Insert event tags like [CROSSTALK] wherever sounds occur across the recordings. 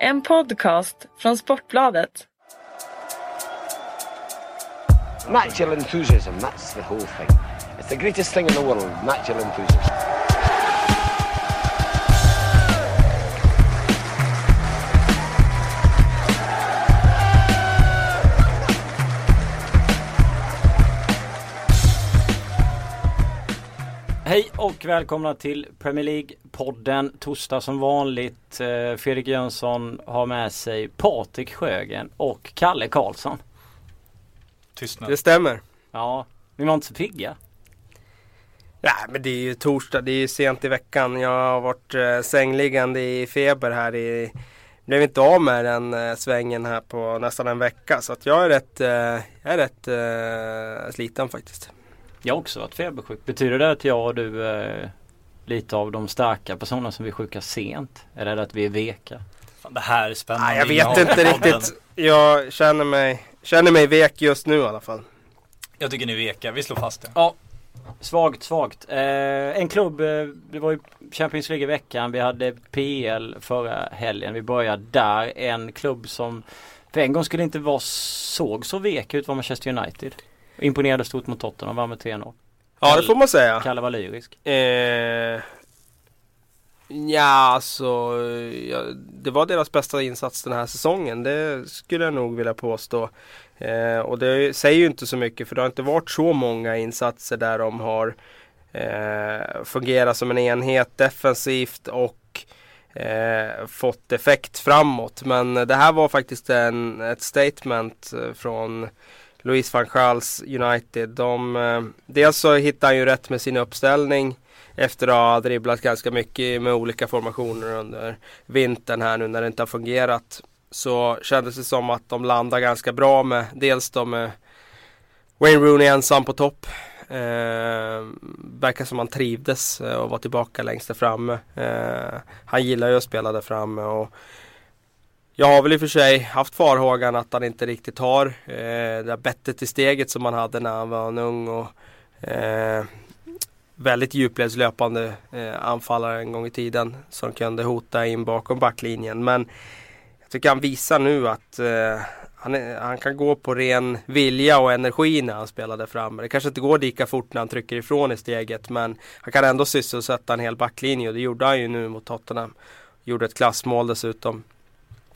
En podcast från Sportbladet. Natural enthusiasm, that's the whole thing. It's the greatest thing in the world, natural enthusiasm. Hej och välkomna till Premier League-podden. Torsdag som vanligt. Eh, Fredrik Jönsson har med sig Patrik Sjögren och Kalle Karlsson. Tystnad. Det stämmer. Ja, vi var inte så pigga. Nej men det är ju torsdag, det är ju sent i veckan. Jag har varit eh, sängliggande i feber här i blev inte av med den eh, svängen här på nästan en vecka. Så att jag är rätt, eh, jag är rätt sliten faktiskt. Jag har också varit febersjuk. Betyder det att jag och du lite av de starka personerna som blir sjuka sent? Eller är det att vi är veka? Fan, det här är spännande. Nej, jag vet inte riktigt. Jag känner mig, känner mig vek just nu i alla fall. Jag tycker ni är veka, vi slår fast det. Ja, svagt, svagt. Eh, en klubb, eh, det var ju Champions League i veckan. Vi hade PL förra helgen. Vi började där. En klubb som för en gång skulle inte vara såg så vek ut var Manchester United. Imponerade stort mot Tottenham, vann med 3-0. Ja det får man säga. Kalle var lyrisk. Eh, ja alltså, ja, det var deras bästa insats den här säsongen. Det skulle jag nog vilja påstå. Eh, och det säger ju inte så mycket för det har inte varit så många insatser där de har eh, fungerat som en enhet defensivt och eh, fått effekt framåt. Men det här var faktiskt en, ett statement eh, från Louis van Gaals United. De, eh, dels så hittar han ju rätt med sin uppställning efter att ha dribblat ganska mycket med olika formationer under vintern här nu när det inte har fungerat. Så kändes det som att de landar ganska bra med dels de med Wayne Rooney ensam på topp. Eh, verkar som han trivdes eh, och var tillbaka längst där framme. Eh, han gillar ju att spela där framme och jag har väl i och för sig haft farhågan att han inte riktigt har eh, det där bettet i steget som han hade när han var en ung och eh, väldigt djupledslöpande eh, anfallare en gång i tiden som kunde hota in bakom backlinjen. Men jag tycker han visar nu att eh, han, är, han kan gå på ren vilja och energi när han spelar där framme. Det kanske inte går lika fort när han trycker ifrån i steget men han kan ändå sysselsätta en hel backlinje och det gjorde han ju nu mot Tottenham. Gjorde ett klassmål dessutom.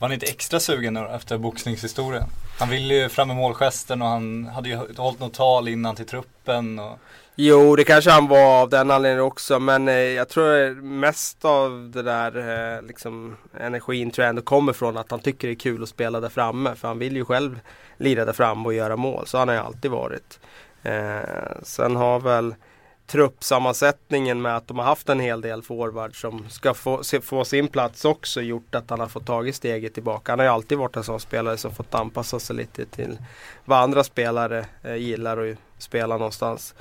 Var han inte extra sugen då efter boxningshistorien? Han ville ju fram med målgesten och han hade ju hållit något tal innan till truppen. Och... Jo, det kanske han var av den anledningen också. Men eh, jag tror mest av det där eh, liksom, energin tror jag ändå kommer från att han tycker det är kul att spela där framme. För han vill ju själv lira där framme och göra mål. Så han har ju alltid varit. Eh, sen har väl truppsammansättningen med att de har haft en hel del forwards som ska få, se, få sin plats också gjort att han har fått tagit steget tillbaka. Han har ju alltid varit en sån spelare som fått anpassa sig lite till vad andra spelare eh, gillar att spela någonstans.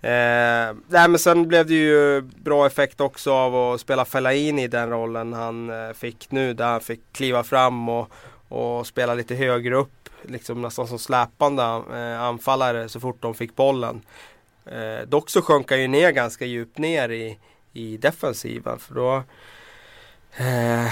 Eh, nej, men sen blev det ju bra effekt också av att spela Fellaini i den rollen han eh, fick nu. Där han fick kliva fram och, och spela lite högre upp. Liksom nästan som släpande eh, anfallare så fort de fick bollen. Eh, dock så sjönk han ju ner ganska djupt ner i, i defensiven. För då eh,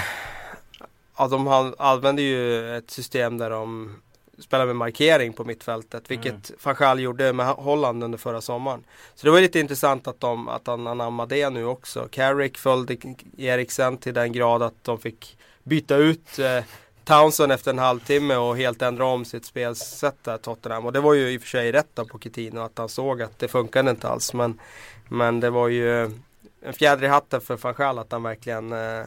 ja, de använde ju ett system där de spelar med markering på mittfältet. Vilket van Gaal gjorde med Holland under förra sommaren. Så det var lite intressant att, de, att han anammade det nu också. Carrick följde Eriksen till den grad att de fick byta ut eh, Townsend efter en halvtimme och helt ändra om sitt spelsätt där Tottenham. Och det var ju i och för sig rätt av Pochettino att han såg att det funkade inte alls. Men, men det var ju en fjäder i hatten för van Gaal att han verkligen eh,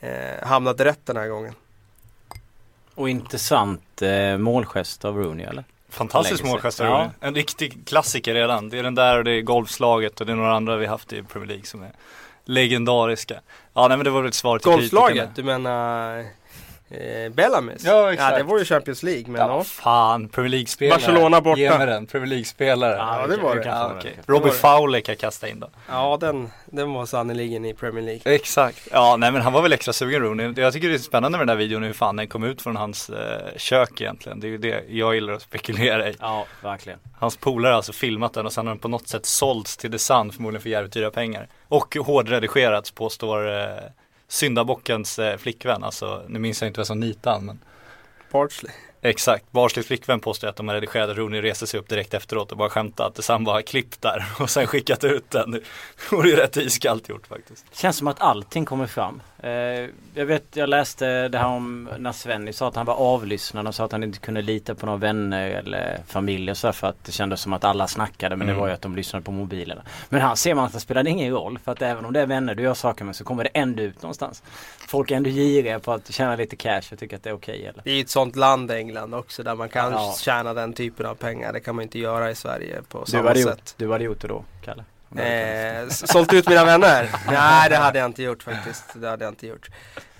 eh, hamnade rätt den här gången. Och intressant eh, målgest av Rooney eller? Fantastisk målgest. Ja. Ja. En riktig klassiker redan. Det är den där och det är golfslaget och det är några andra vi haft i Premier League som är legendariska. Ja nej men det var väl ett svar till Golfslaget, du menar eh, Bellamis? Ja, exakt. Ja det var ju Champions League men Ja, ja. fan, Premier League-spelare. Barcelona borta. Ge mig den, Premier League-spelare. Ja, det var det. Ja. Det Robbie. Fowler kan jag kasta in då. Ja den, den var sannerligen i Premier League. Exakt. Ja, nej men han var väl extra sugen Rooney. Jag tycker det är spännande med den där videon hur fan den kom ut från hans eh, kök egentligen. Det är ju det jag gillar att spekulera i. Ja, verkligen. Hans polare har alltså filmat den och sen har den på något sätt sålts till The Sun förmodligen för jävligt dyra pengar. Och hårdredigerats påstår eh, syndabockens eh, flickvän, alltså nu minns jag inte vad som nitade men Bardsley. Exakt, Barsleys flickvän påstår att de har redigerat att Rooney reser sig upp direkt efteråt och bara skämtat. Sen bara klippt där och sen skickat ut den. Det vore ju rätt iskallt gjort faktiskt. Känns som att allting kommer fram. Eh, jag vet, jag läste det här om när Svenny sa att han var avlyssnad och sa att han inte kunde lita på några vänner eller familj och så för att det kändes som att alla snackade men Mm. det var ju att de lyssnade på mobilerna. Men här ser man att det spelar ingen roll för att även om det är vänner du gör saker med så kommer det ändå ut någonstans. Folk är ändå giriga på att tjäna lite cash och tycker att det är okej eller? Det är ju ett sånt land England också där man kan Ja. tjäna den typen av pengar. Det kan man inte göra i Sverige på Du samma hade, sätt. gjort, du hade gjort det då, Kalle? Eh, sålt ut mina vänner? Nej det hade jag inte gjort faktiskt. Det hade jag inte gjort.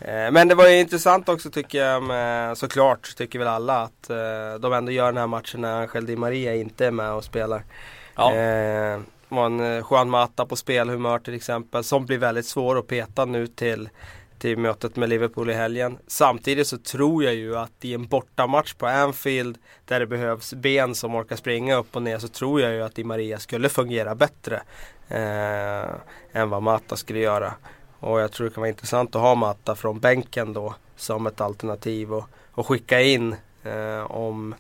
Eh, men det var ju intressant också tycker jag med, såklart tycker väl alla att eh, de ändå gör den här matchen när Angel Di Maria inte är med och spelar. Ja. Eh, var en eh, Juan Mata på spelhumör till exempel som blir väldigt svår att peta nu till till mötet med Liverpool i helgen. Samtidigt så tror jag ju att i en bortamatch på Anfield där det behövs ben som orkar springa upp och ner så tror jag ju att Di Maria skulle fungera bättre eh, än vad Mata skulle göra. Och jag tror det kan vara intressant att ha Mata från bänken då som ett alternativ och, och skicka in eh, om,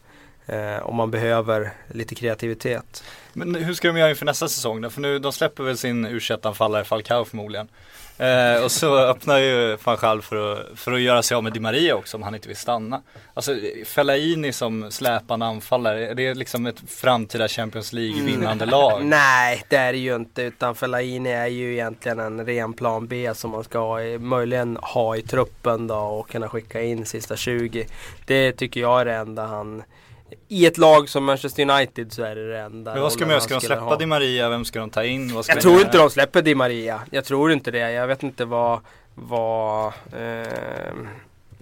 eh, om man behöver lite kreativitet. Men hur ska de göra inför nästa säsong då? För nu, de släpper väl sin u anfallare Falcao förmodligen. Eh, och så öppnar ju van Gaal för att, för att göra sig av med Di Maria också om han inte vill stanna. Alltså Fellaini som släpande anfallare, är det liksom ett framtida Champions League-vinnande lag? [LAUGHS] Nej, det är det ju inte. Utan Fellaini är ju egentligen en ren plan B som man ska ha i, möjligen ha i truppen då och kunna skicka in sista 20. Det tycker jag är det enda han i ett lag som Manchester United så är det det enda Men vad ska de rollen göra? Ska de släppa ha. Di Maria? Vem ska de ta in? Vad ska Jag de tror inte de släpper Di Maria. Jag tror inte det. Jag vet inte vad, vad eh,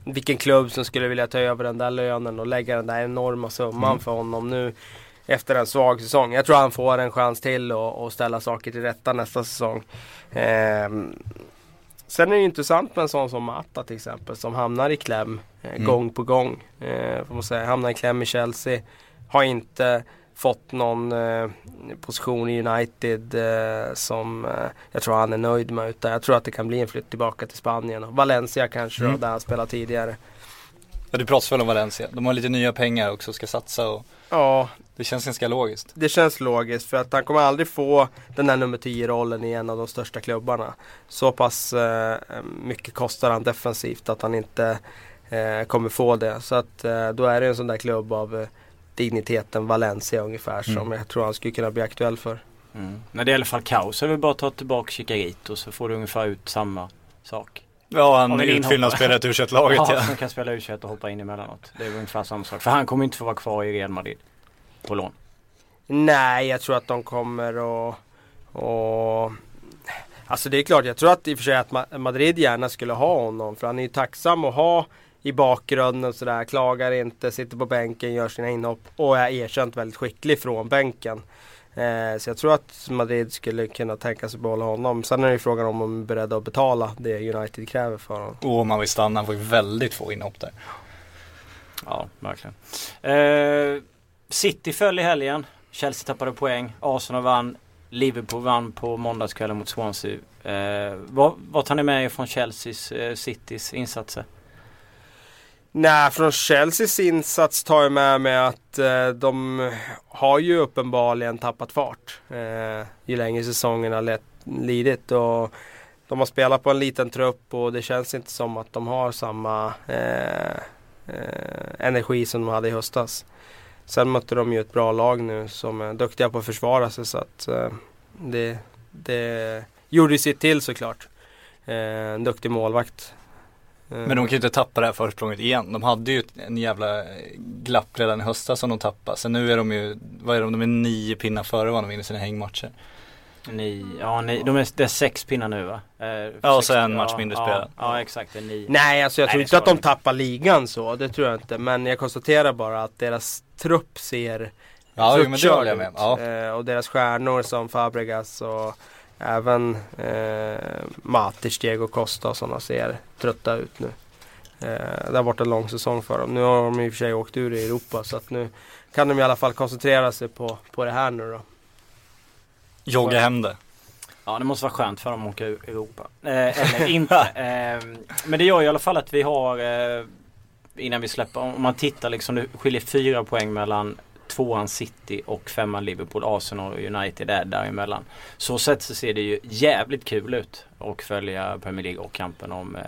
vilken klubb som skulle vilja ta över den där lönen och lägga den där enorma summan Mm. för honom nu efter en svag säsong. Jag tror han får en chans till och, och ställa saker till rätta nästa säsong. Ehm, sen är det intressant med en sån som Mata till exempel som hamnar i kläm eh, Mm. gång på gång. Eh, får man säga. Hamnar i kläm i Chelsea. Har inte fått någon eh, position i United eh, som eh, jag tror han är nöjd med. Utan jag tror att det kan bli en flytt tillbaka till Spanien. och Valencia kanske Mm. då, där han spelade tidigare. Ja, du pratar väl om Valencia. De har lite nya pengar också ska satsa och Ja, det känns ganska logiskt. det känns logiskt för att han kommer aldrig få den här nummer 10 rollen i en av de största klubbarna. Så pass eh, mycket kostar han defensivt att han inte eh, kommer få det. Så att eh, då är det en sån där klubb av eh, digniteten Valencia ungefär som Mm. jag tror han skulle kunna bli aktuell för. Mm. När det gäller Falcao så är det bara att ta tillbaka Chicarito så får du ungefär ut samma sak. Ja, han en utfyllnadsspelare till u laget Ja, ja. som kan spela u och hoppa in emellanåt. Det är ungefär samma sak. För han kommer inte få vara kvar i Real Madrid. På lån. Nej, jag tror att de kommer och, och Alltså det är klart, jag tror att i och för sig att Ma- Madrid gärna skulle ha honom. För han är ju tacksam att ha i bakgrunden och sådär. Klagar inte, sitter på bänken, gör sina inhopp och är erkänt väldigt skicklig från bänken. Eh, så jag tror att Madrid skulle kunna tänka sig behålla honom. Sen är det ju frågan om de är beredda att betala det United kräver för honom. Och om han vill stanna, han får ju väldigt få inhopp där. Ja, verkligen. Eh, City föll i helgen. Chelsea tappade poäng. Arsenal vann. Liverpool vann på måndagskvällen mot Swansea. Eh, vad, vad tar ni med er från Chelseas, eh, Citys insatser? Nej, från Chelseas insats tar jag med mig att eh, de har ju uppenbarligen tappat fart. Eh, ju längre säsongen har lett, lidit. Och de har spelat på en liten trupp och det känns inte som att de har samma eh, eh, energi som de hade i höstas. Sen mötte de ju ett bra lag nu som är duktiga på att försvara sig så att eh, det, det gjorde ju sitt till såklart. Eh, en duktig målvakt. Eh, Men de kan ju inte tappa det här försprånget igen. De hade ju en jävla glapp redan i höstas som de tappade. Sen nu är de ju, vad är de, de är nio pinnar före vad de vinner sina hängmatcher. Ni, ja, ni, de är, det är sex pinnar nu va? Eh, Ja, och så en match mindre ja, spelad. Ja, exakt. Det är nio. Nej, alltså jag Nej, tror inte att de tappar ligan så. Det tror jag inte. Men jag konstaterar bara att deras trupp ser Ja, jo, men det håller jag med. Ja. Eh, och deras stjärnor som Fabregas och även eh, Matic, Diego Costa och sådana ser trötta ut nu. Eh, det har varit en lång säsong för dem. Nu har de i och för sig åkt ur i Europa så att nu kan de i alla fall koncentrera sig på, på det här nu då. Jogga hem det. Ja det måste vara skönt för dem att åka ur Europa. Eh, eller inte. [LAUGHS] Eh, men det gör ju i alla fall att vi har eh, Innan vi släpper, om man tittar liksom det skiljer fyra poäng mellan tvåan City och femman Liverpool, Arsenal och United är däremellan. Så sett så ser det ju jävligt kul ut att följa Premier League och kampen om eh,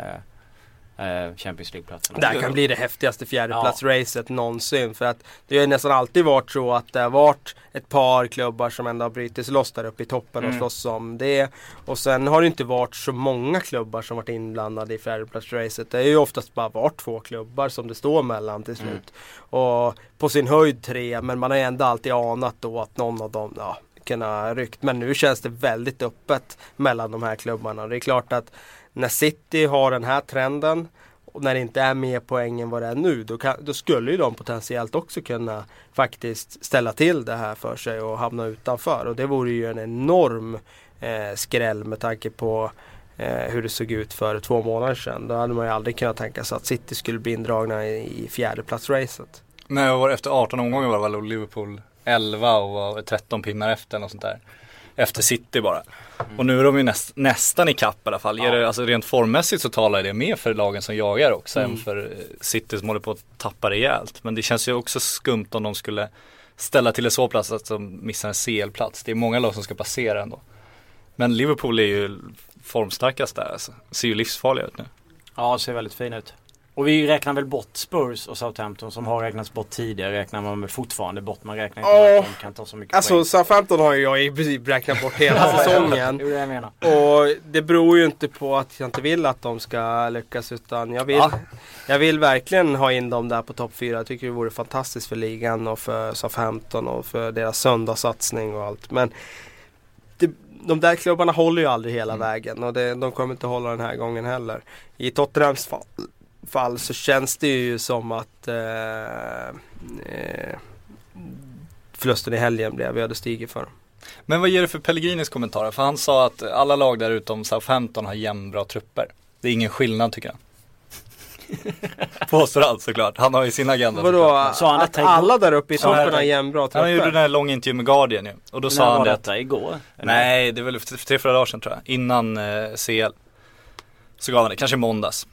Champions League-platserna. Det här kan bli det häftigaste fjärdeplatsracet ja. någonsin. För att det har nästan alltid varit så att det har varit ett par klubbar som ändå har brutits loss där uppe i toppen mm. och slåss om det. Och sen har det inte varit så många klubbar som varit inblandade i fjärdeplatsracet. Det har ju oftast bara varit två klubbar som det står mellan till slut. Mm. Och på sin höjd tre, men man har ändå alltid anat då att någon av dem, ja, kunna ryckt. Men nu känns det väldigt öppet mellan de här klubbarna. Det är klart att när City har den här trenden och när det inte är mer poäng än vad det är nu då, kan, då skulle ju de potentiellt också kunna faktiskt ställa till det här för sig och hamna utanför. Och det vore ju en enorm eh, skräll med tanke på eh, hur det såg ut för två månader sedan. Då hade man ju aldrig kunnat tänka sig att City skulle bli indragna i, i fjärdeplatsracet. Nej, var efter 18 omgångar var det väl Liverpool 11 och var 13 pinnar efter något sånt där. Efter City bara. Mm. Och nu är de ju näst, nästan i kapp i alla fall. Ja. Det, alltså rent formmässigt så talar det mer för lagen som jagar också mm. än för eh, City som håller på att tappa rejält. Men det känns ju också skumt om de skulle ställa till en så plats att de missar en CL-plats. Det är många lag som ska passera ändå. Men Liverpool är ju formstarkast där alltså. Ser ju livsfarliga ut nu. Ja, ser väldigt fin ut. Och vi räknar väl bort Spurs och Southampton som har räknats bort tidigare räknar man väl fortfarande bort. Man räknar inte oh, att de kan ta så mycket Alltså poäng. Southampton har ju jag i princip räknat bort hela [LAUGHS] säsongen. det jag menar. Och det beror ju inte på att jag inte vill att de ska lyckas utan jag vill, ja. jag vill verkligen ha in dem där på topp 4. Jag tycker det vore fantastiskt för ligan och för Southampton och för deras söndagssatsning och allt. Men det, de där klubbarna håller ju aldrig hela mm. vägen och det, de kommer inte hålla den här gången heller. I Tottenhams fall fall så känns det ju som att eh, eh, förlusten i helgen blev ödesdiger för dem. Men vad ger det för Pellegrinis kommentarer? För han sa att alla lag där utom Southampton har jämnbra trupper. Det är ingen skillnad tycker han. [LAUGHS] Påstår han såklart. Han har ju sin agenda Vadå? Sa han att alla där uppe i toppen har jämnbra trupper? Han gjorde den här långa intervjun med Guardian ju. Och då sa han det. detta? Igår? Eller? Nej, det är väl för tre, fyra dagar sedan tror jag. Innan eh, CL. Så gav han det, kanske måndags.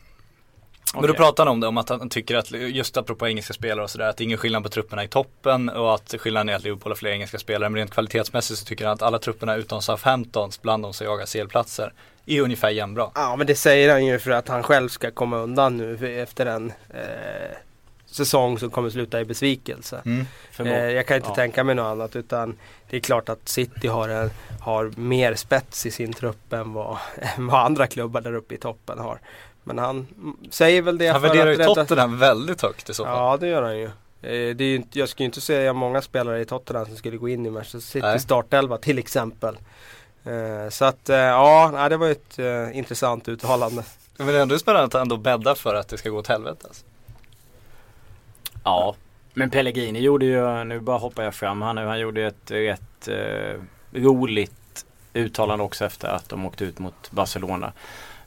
Men då pratar han om det, om att han tycker att just apropå engelska spelare och sådär, att det är ingen skillnad på trupperna i toppen och att skillnaden är att Liverpool har fler engelska spelare. Men rent kvalitetsmässigt så tycker han att alla trupperna utom Southamptons, bland de som jagar CL-platser, är ungefär jämnbra. Ja men det säger han ju för att han själv ska komma undan nu efter en eh, säsong som kommer sluta i besvikelse. Mm. Eh, jag kan inte ja. tänka mig något annat utan det är klart att City har, en, har mer spets i sin trupp än vad, [LAUGHS] än vad andra klubbar där uppe i toppen har. Men han säger väl det Han värderar ju Tottenham väldigt högt i så fall. Ja det gör han ju. Eh, det är ju jag skulle inte säga många spelare i Tottenham som skulle gå in i Manchester City startelva till exempel. Eh, så att eh, ja, det var ett intressant uttalande. Men det är ändå spännande att han ändå bäddar för att det ska gå åt helvete. Alltså. Ja, men Pellegrini gjorde ju, nu bara hoppar jag fram här nu, han gjorde ett rätt eh, roligt uttalande också efter att de åkte ut mot Barcelona.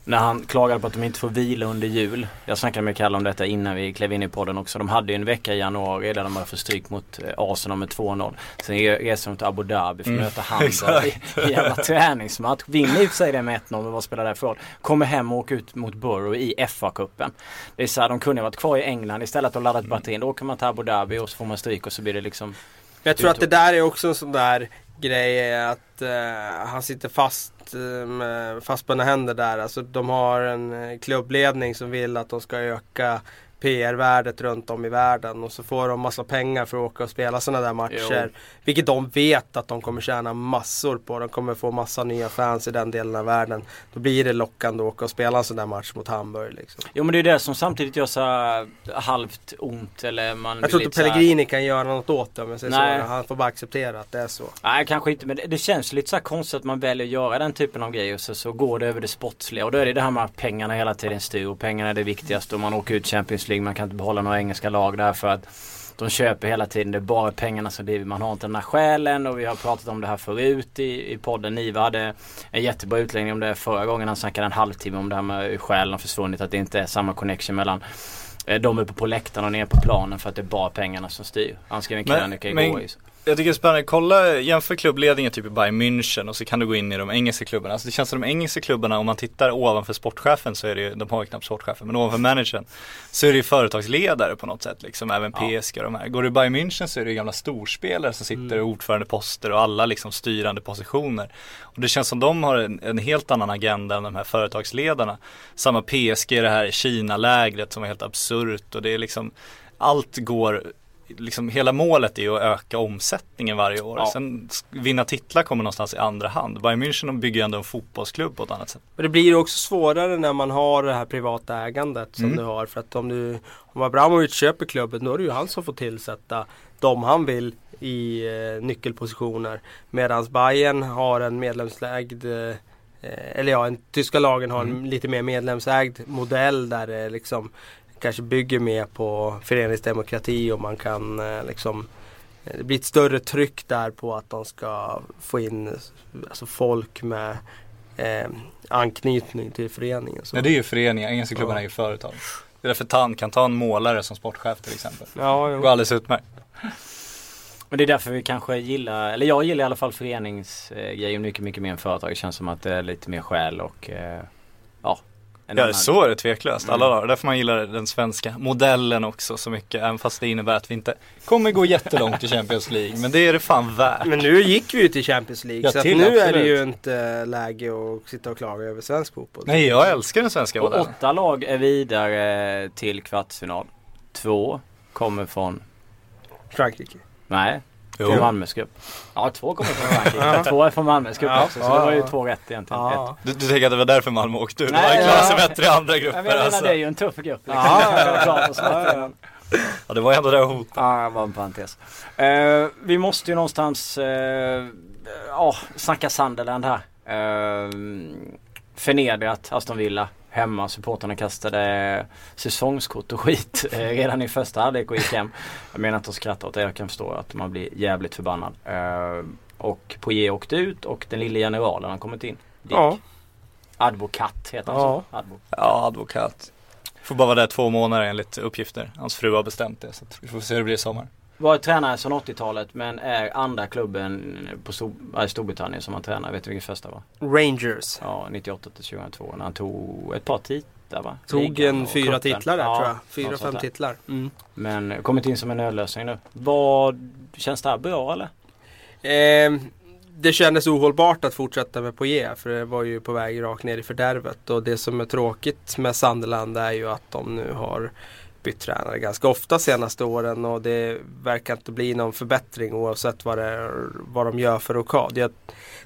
När han klagade på att de inte får vila under jul. Jag snackade med Kalle om detta innan vi klev in i podden också. De hade ju en vecka i januari där de hade fått stryk mot eh, Arsenal med 2-0. Sen reser de till Abu Dhabi för att mm, möta [LAUGHS] Hamza i [LAUGHS] jävla träningsmatch. Vinner i och för sig det med 1-0 men vad spelar det för roll? Kommer hem och åker ut mot Borough i FA-cupen. Det är så här, de kunde ha varit kvar i England istället och laddat batterin. Då åker man till Abu Dhabi och så får man stryk och så blir det liksom jag tror att det där är också en sån där grej att uh, han sitter fast Eh, med fastbundna händer där. Alltså de har en eh, klubbledning som vill att de ska öka PR-värdet runt om i världen och så får de massa pengar för att åka och spela sådana där matcher. Jo. Vilket de vet att de kommer tjäna massor på. De kommer få massa nya fans i den delen av världen. Då blir det lockande att åka och spela en sån där match mot Hamburg. Liksom. Jo men det är det som samtidigt gör så halvt ont eller man Jag tror inte Pellegrini kan göra något åt det om jag säger Nej. så. Han får bara acceptera att det är så. Nej kanske inte men det, det känns lite så konstigt att man väljer att göra den typen av grejer så, så går det över det sportsliga. Och då är det det här med att pengarna hela tiden styr och pengarna är det viktigaste och man åker ut Champions League League. Man kan inte behålla några engelska lag där för att de köper hela tiden. Det är bara pengarna som driver. Man har inte den här själen och vi har pratat om det här förut i, i podden. Niva hade en jättebra utläggning om det förra gången. Han snackade en halvtimme om det här med hur själen har försvunnit. Att det inte är samma connection mellan eh, de uppe på läktaren och nere på planen för att det är bara pengarna som styr. Han skrev en krönika igår. Men, Jag tycker det är spännande, kolla, jämför klubbledningen typ i Bayern München och så kan du gå in i de engelska klubbarna. Alltså det känns som de engelska klubbarna, om man tittar ovanför sportchefen så är det ju, de har ju knappt sportchefen, men ovanför managern så är det ju företagsledare på något sätt liksom, även PSG och de här. Går du i Bayern München så är det ju gamla storspelare som sitter i ordförandeposter och alla liksom styrande positioner. Och det känns som de har en, en helt annan agenda än de här företagsledarna. Samma PSG, det här Kina-lägret som är helt absurt och det är liksom allt går liksom hela målet är ju att öka omsättningen varje år. Ja. Sen vinna titlar kommer någonstans i andra hand. Bayern München de bygger ju ändå en fotbollsklubb på ett annat sätt. Men det blir ju också svårare när man har det här privata ägandet som Mm. du har. För att om du om Abramovic köper klubben då är det ju han som får tillsätta dem han vill i eh, nyckelpositioner. Medan Bayern har en medlemsägd eh, eller ja, en, tyska lagen har en lite mer medlemsägd modell där det liksom kanske bygger mer på föreningsdemokrati och man kan eh, liksom eh, det blir ett större tryck där på att de ska få in alltså folk med eh, anknytning till föreningen. Så. Nej det är ju föreningar, engelska klubbarna Ja. är ju företag. Det är därför Tan kan ta en målare som sportchef till exempel. Ja, Det går alldeles utmärkt. Men det är därför vi kanske gillar, eller jag gillar i alla fall föreningsgrejen mycket, mycket mer än företag. Det känns som att det är lite mer själ och eh, ja. Ja annan- så är det tveklöst, alla Mm. dagar. Därför man gillar den svenska modellen också så mycket. Även fast det innebär att vi inte kommer gå jättelångt i Champions League. Men det är det fan värt. Men nu gick vi ju till Champions League Ja, så att till, nu är det absolut. ju inte läge att sitta och klaga över svensk fotboll. Nej jag älskar den svenska Och modellen. åtta lag är vidare till kvartsfinal. Två kommer från, Frankrike. nej, Jo. från Malmös grupp. Ja, två kommer från Frankrike. [LAUGHS] två är från Malmös grupp Ja. också. Så det var ju två rätt egentligen. Ja. Du, du tänker att det var därför Malmö åkte ur? Nej, Nej, de klarar sig ja. bättre i andra grupper Jag menar alltså. det är ju en tuff grupp. liksom. Ja, ja, det var ändå det hotet. Ja, bara en parentes. Eh, vi måste ju någonstans eh, ja, snacka Sunderland här. Eh, förnedrat Aston Villa hemma. Supportrarna kastade säsongskort och skit eh, redan i första halvlek och gick hem. Jag menar inte att skratta åt det. Jag kan förstå att man blir jävligt förbannad. Eh, och Poirier åkte ut och den lille generalen har kommit in. Dick. Ja. Advokat heter han Ja. så. Advo. Ja, advokat. Får bara vara där två månader enligt uppgifter. Hans fru har bestämt det. Så vi får se hur det blir i sommar. Var tränare sedan 80-talet men är andra klubben på äh, Storbritannien som han tränar. Vet du vilken första var? Rangers. Ja, 98 till 2002 när han tog ett par titlar va? Tog en fyra titlar där Ja, tror jag. Fyra, fem titlar. Mm. Men kommit in som en nödlösning nu. Vad, känns det här bra eller? Eh, det kändes ohållbart att fortsätta med Poirier för det var ju på väg rakt ner i fördärvet. Och det som är tråkigt med Sunderland är ju att de nu har bytt tränare ganska ofta senaste åren och det verkar inte bli någon förbättring oavsett vad, det, är- vad de gör för rokad. Jag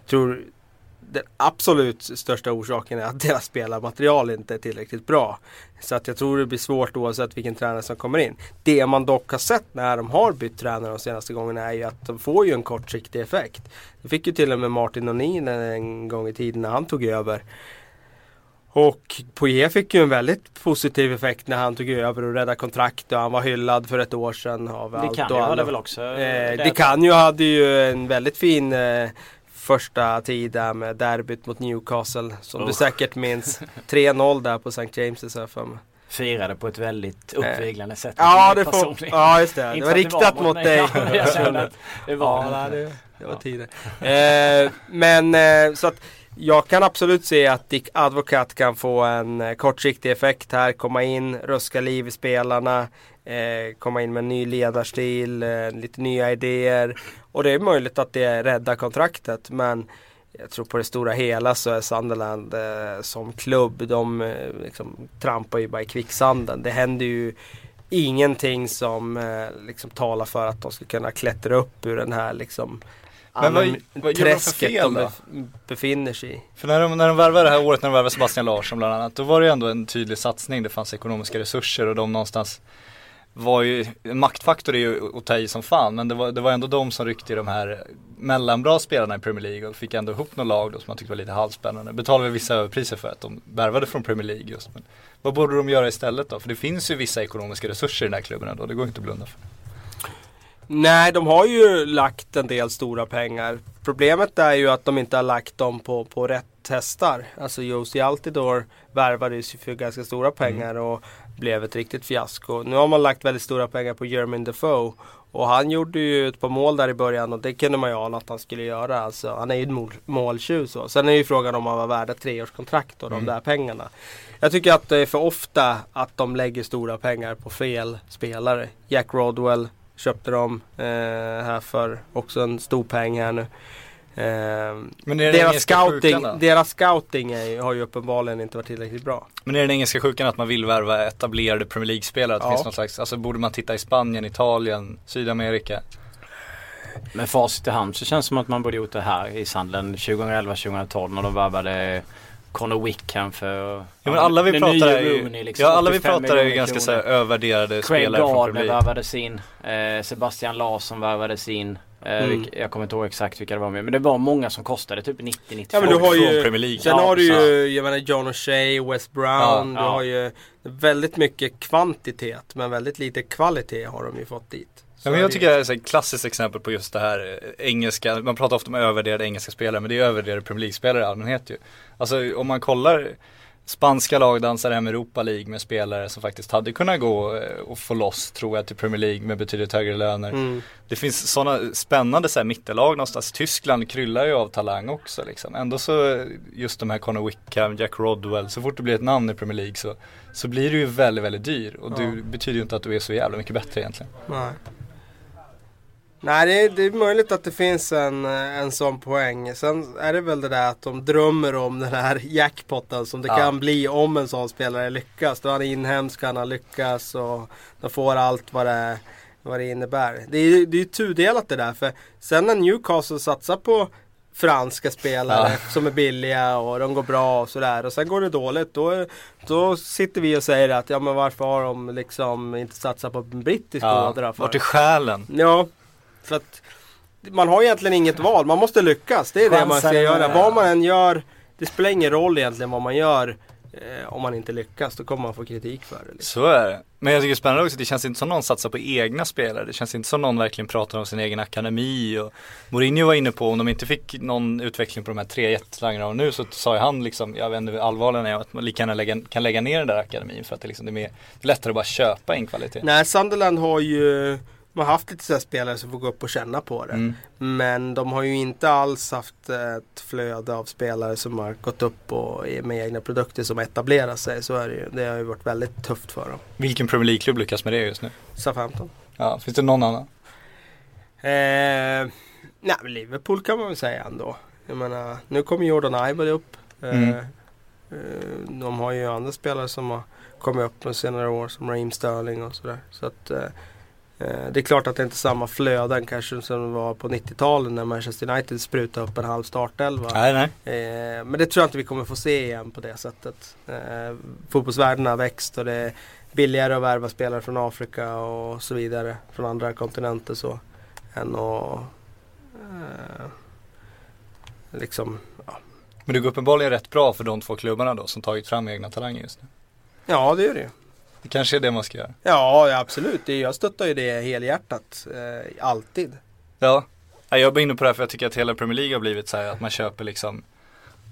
tror den absolut största orsaken är att deras spelarmaterial inte är tillräckligt bra. Så att jag tror det blir svårt oavsett vilken tränare som kommer in. Det man dock har sett när de har bytt tränare de senaste gångerna är ju att de får ju en kortsiktig effekt. Det fick ju till och med Martin O'Neill en gång i tiden när han tog över. Och Poirier fick ju en väldigt positiv effekt när han tog över och räddade kontrakt och han var hyllad för ett år sedan av Det allt kan och alla. väl också. Eh, det kan ju hade ju en väldigt fin eh, första tid där med derbyt mot Newcastle. Som du Usch. säkert minns. [LAUGHS] 3-0 där på St. James' har för mig. Firade på ett väldigt uppviglande sätt. Ja, det får, ja just det. Det var riktat mot mig. dig. Ja, det var Ja, det det, var tider. Eh, men eh, så att jag kan absolut se att Dick Advocat kan få en eh, kortsiktig effekt här. Komma in, ruska liv i spelarna. Eh, komma in med en ny ledarstil, eh, lite nya idéer. Och det är möjligt att det räddar kontraktet. Men jag tror på det stora hela så är Sunderland eh, som klubb, de eh, liksom, trampar ju bara i kvicksanden. Det händer ju ingenting som eh, liksom talar för att de ska kunna klättra upp ur den här liksom men vad- vad träsket fel de befinner sig i. För när de, när de värvade det här året, när de värvade Sebastian Larsson bland annat, då var det ändå en tydlig satsning. Det fanns ekonomiska resurser och de någonstans var ju, maktfaktor är ju att ta i som fan, men det var, det var ändå de som ryckte i de här mellanbra spelarna i Premier League och fick ändå ihop något lag då som man tyckte var lite halvspännande. Betalade vissa överpriser för att de värvade från Premier League just. Men vad borde de göra istället då? För det finns ju vissa ekonomiska resurser i den här klubben ändå, det går inte att blunda för. Nej, de har ju lagt en del stora pengar. problemet är ju att de inte har lagt dem på, på rätt hästar. Alltså Josie Altidor värvades ju för ganska stora pengar och blev ett riktigt fiasko. Nu har man lagt väldigt stora pengar på Jermaine Defoe. Och han gjorde ju ett par mål där i början och det kunde man ju ana att han skulle göra. Alltså, han är ju mål, måltjuv så. Sen är ju frågan om han var värd ett treårskontrakt och de där pengarna. Jag tycker att det är för ofta att de lägger stora pengar på fel spelare. Jack Rodwell köpte de eh, här för också en stor peng här nu. Eh, Men är deras, scouting, sjukan deras scouting är, har ju uppenbarligen inte varit tillräckligt bra. Men är det den engelska sjukan att man vill värva etablerade Premier League-spelare? Ja. finns någon slags, alltså borde man titta i Spanien, Italien, Sydamerika? Med facit i hand så känns det som att man borde gjort det här i Sandlen 2011-2012 när de värvade Conor Wickham för Ja men alla vi pratar är ju, Rooney, liksom, ja, alla vi 85 pratar är ju ganska så här övervärderade Craig spelare från Gardner Premier League. värvades in. Eh, Sebastian Larsson värvades in. Eh, Mm. vilka- Jag kommer inte ihåg exakt vilka det var med. Men det var många som kostade typ 90-95. Ja, men du har Från ju- Premier League. Sen Ja, har du ju, jag menar John O'Shea, West Brown. Ja, du ja. har ju väldigt mycket kvantitet men väldigt lite kvalitet har de ju fått dit. Ja, men jag tycker det är ett klassiskt exempel på just det här eh, engelska, man pratar ofta om övervärderade engelska spelare men det är övervärderade Premier League-spelare i allmänhet ju. Alltså om man kollar spanska lag dansar hem Europa League med spelare som faktiskt hade kunnat gå eh, och få loss tror jag till Premier League med betydligt högre löner. Mm. Det finns sådana spännande så här, mittelag någonstans. Tyskland kryllar ju av talang också liksom. Ändå så eh, just de här Conor Wickham, Jack Rodwell, så fort det blir ett namn i Premier League så, så blir du ju väldigt, väldigt dyr. Och Ja. du betyder ju inte att du är så jävla mycket bättre egentligen. Nej. Nej det är, det är möjligt att det finns en, eh, en sån poäng. Sen är det väl det där att de drömmer om den här [LAUGHS] jackpotten som det Ja. kan bli om en sån spelare lyckas. Då han är inhemsk, han har lyckats och de får allt vad det, vad det innebär. Det är ju det är ju tudelat det där. För sen när Newcastle satsar på franska spelare som är billiga och de går bra och sådär. Och sen går det dåligt. Då, då sitter vi och säger att ja men varför har de liksom inte satsat på en brittisk för? vart är själen? Ja, för att man har egentligen inget val. Man måste lyckas. Det är det man ska göra. Vad man än gör, det spelar ingen roll egentligen vad man gör. Eh, om man inte lyckas, då kommer man få kritik för det. Liksom. Så är det. Men jag tycker det är spännande också, det känns inte som någon satsar på egna spelare. Det känns inte som någon verkligen pratar om sin egen akademi. Och Mourinho var inne på, om de inte fick någon utveckling på de här tre jättetalangerna nu så sa ju han liksom, jag vet inte hur allvarlig han är, att man lika gärna lägga, kan lägga ner den där akademin för att det, liksom, det är mer, det är lättare att bara köpa in kvalitet. Nej, Sunderland har ju man har haft lite så spelare som får gå upp och känna på det. Mm. Men de har ju inte alls haft ett flöde av spelare som har gått upp och med egna produkter som etablerar sig. Så är det ju. Det har ju varit väldigt tufft för dem. Vilken Premier League-klubb lyckas med det just nu? Southampton. Ja, finns det någon annan? Eh, nej, Liverpool kan man väl säga ändå. Jag menar, nu kommer Jordan Ivory upp. Eh, Mm. eh, de har ju andra spelare som har kommit upp på senare år som Raheem Sterling och sådär. Så att eh, det är klart att det inte är samma flöden kanske som det var på 90-talet när Manchester United sprutade upp en halv startelva. Nej, nej. Eh, men det tror jag inte vi kommer få se igen på det sättet. Eh, fotbollsvärlden har växt och det är billigare att värva spelare från Afrika och så vidare. Från andra kontinenter så. Än att eh, liksom, ja. Men det går uppenbarligen rätt bra för de två klubbarna då som tagit fram egna talanger just nu. ja det gör det ju. Det kanske är det man ska göra. Ja, absolut. Jag stöttar ju det helhjärtat. Eh, alltid. Ja, Ja, jag var inne på det här för jag tycker att hela Premier League har blivit så här att man köper liksom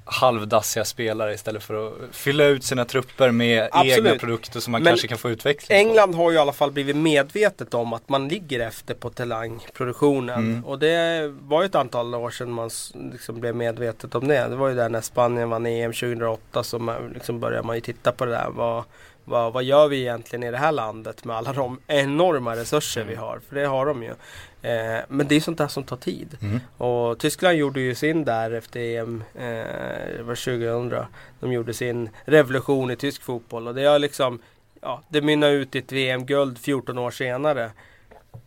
halvdassiga spelare istället för att fylla ut sina trupper med Absolut. egna produkter som man Men kanske kan få utveckling på. England har ju i alla fall blivit medvetet om att man ligger efter på talangproduktionen. Mm. Och det var ju ett antal år sedan man liksom blev medvetet om det. Det var ju där när Spanien vann EM 2008 som man- liksom började man ju titta på det där. Vad, vad, vad gör vi egentligen i det här landet med alla de enorma resurser vi har? För det har de ju. Eh, men det är sånt där som tar tid. Mm. Och Tyskland gjorde ju sin där efter EM, eh, det var 2000. De gjorde sin revolution i tysk fotboll och det har liksom, ja, det mynnar ut i ett VM-guld 14 år senare.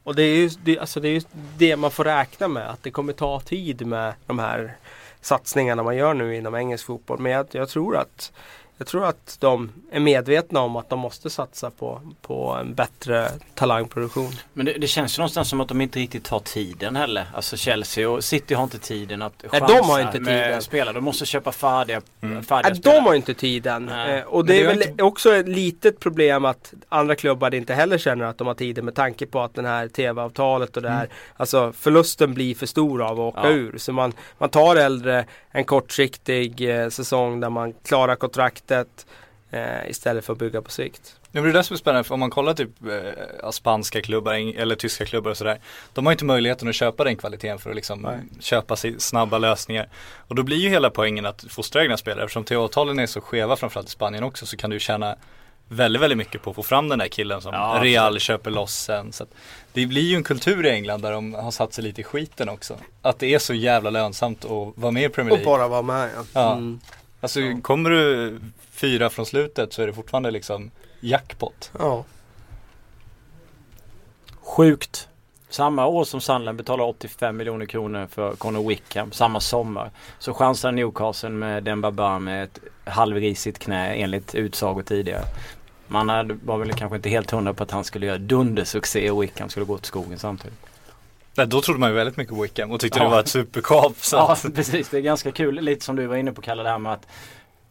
Och det är ju det, alltså det, är det man får räkna med, att det kommer ta tid med de här satsningarna man gör nu inom engelsk fotboll. Men jag, jag tror att Jag tror att de är medvetna om att de måste satsa på, på en bättre talangproduktion. Men det, det känns ju någonstans som att de inte riktigt har tiden heller. Alltså Chelsea och City har inte tiden att Nej, chansa de har inte med tiden. spelare. De måste köpa färdiga, Mm. färdiga Nej, spelare. de har inte tiden. Nej. Eh, och det är det har väl inte- också ett litet problem att andra klubbar inte heller känner att de har tiden med tanke på att den här TV-avtalet och det här, alltså förlusten blir för stor av att åka Ja. ur. Så man, man tar hellre en kortsiktig eh, säsong där man klarar kontraktet eh, istället för att bygga på sikt. Ja, men det är det som är spännande, för om man kollar typ eh, spanska klubbar eller tyska klubbar och sådär. De har inte möjligheten att köpa den kvaliteten för att liksom Nej. köpa sig snabba lösningar. Och då blir ju hela poängen att fostra egna spelare. Eftersom TV-avtalen är så skeva framförallt i Spanien också så kan du tjäna väldigt, väldigt mycket på att få fram den där killen som Ja, Real köper loss sen. Så att det blir ju en kultur i England där de har satt sig lite i skiten också. Att det är så jävla lönsamt att vara med i Premier Och League. bara vara med ja. Ja. Mm. Alltså kommer du fyra från slutet så är det fortfarande liksom jackpot. ja. Sjukt. Samma år som Sunderland betalar 85 miljoner kronor för Conor Wickham, samma sommar, så chansar Newcastle med Demba Ba med ett halvrisigt knä enligt utsago tidigare. Man hade, var väl kanske inte helt hundra på att han skulle göra dundersuccé och Wickham skulle gå till skogen samtidigt. Nej, då trodde man ju väldigt mycket på Wickham och tyckte Ja. det var ett superkap. Så [LAUGHS] Ja precis, det är ganska kul. Lite som du var inne på Kalle, det här med att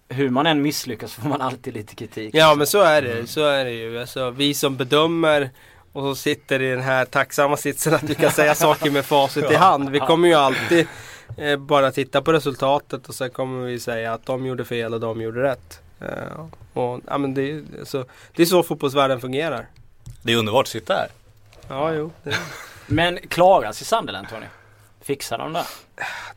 hur man än misslyckas får man alltid lite kritik. Ja men så är det, så är det ju. Alltså, vi som bedömer och som sitter i den här tacksamma sitsen att vi kan säga saker med facit i hand. Vi kommer ju alltid eh, bara titta på resultatet och sen kommer vi säga att de gjorde fel och de gjorde rätt. Eh, och, ja, men det, är- så, det är så fotbollsvärlden fungerar. det är underbart att sitta här. Ja, jo. Det, Men klarar sig Sunderland Tony? Fixar de det?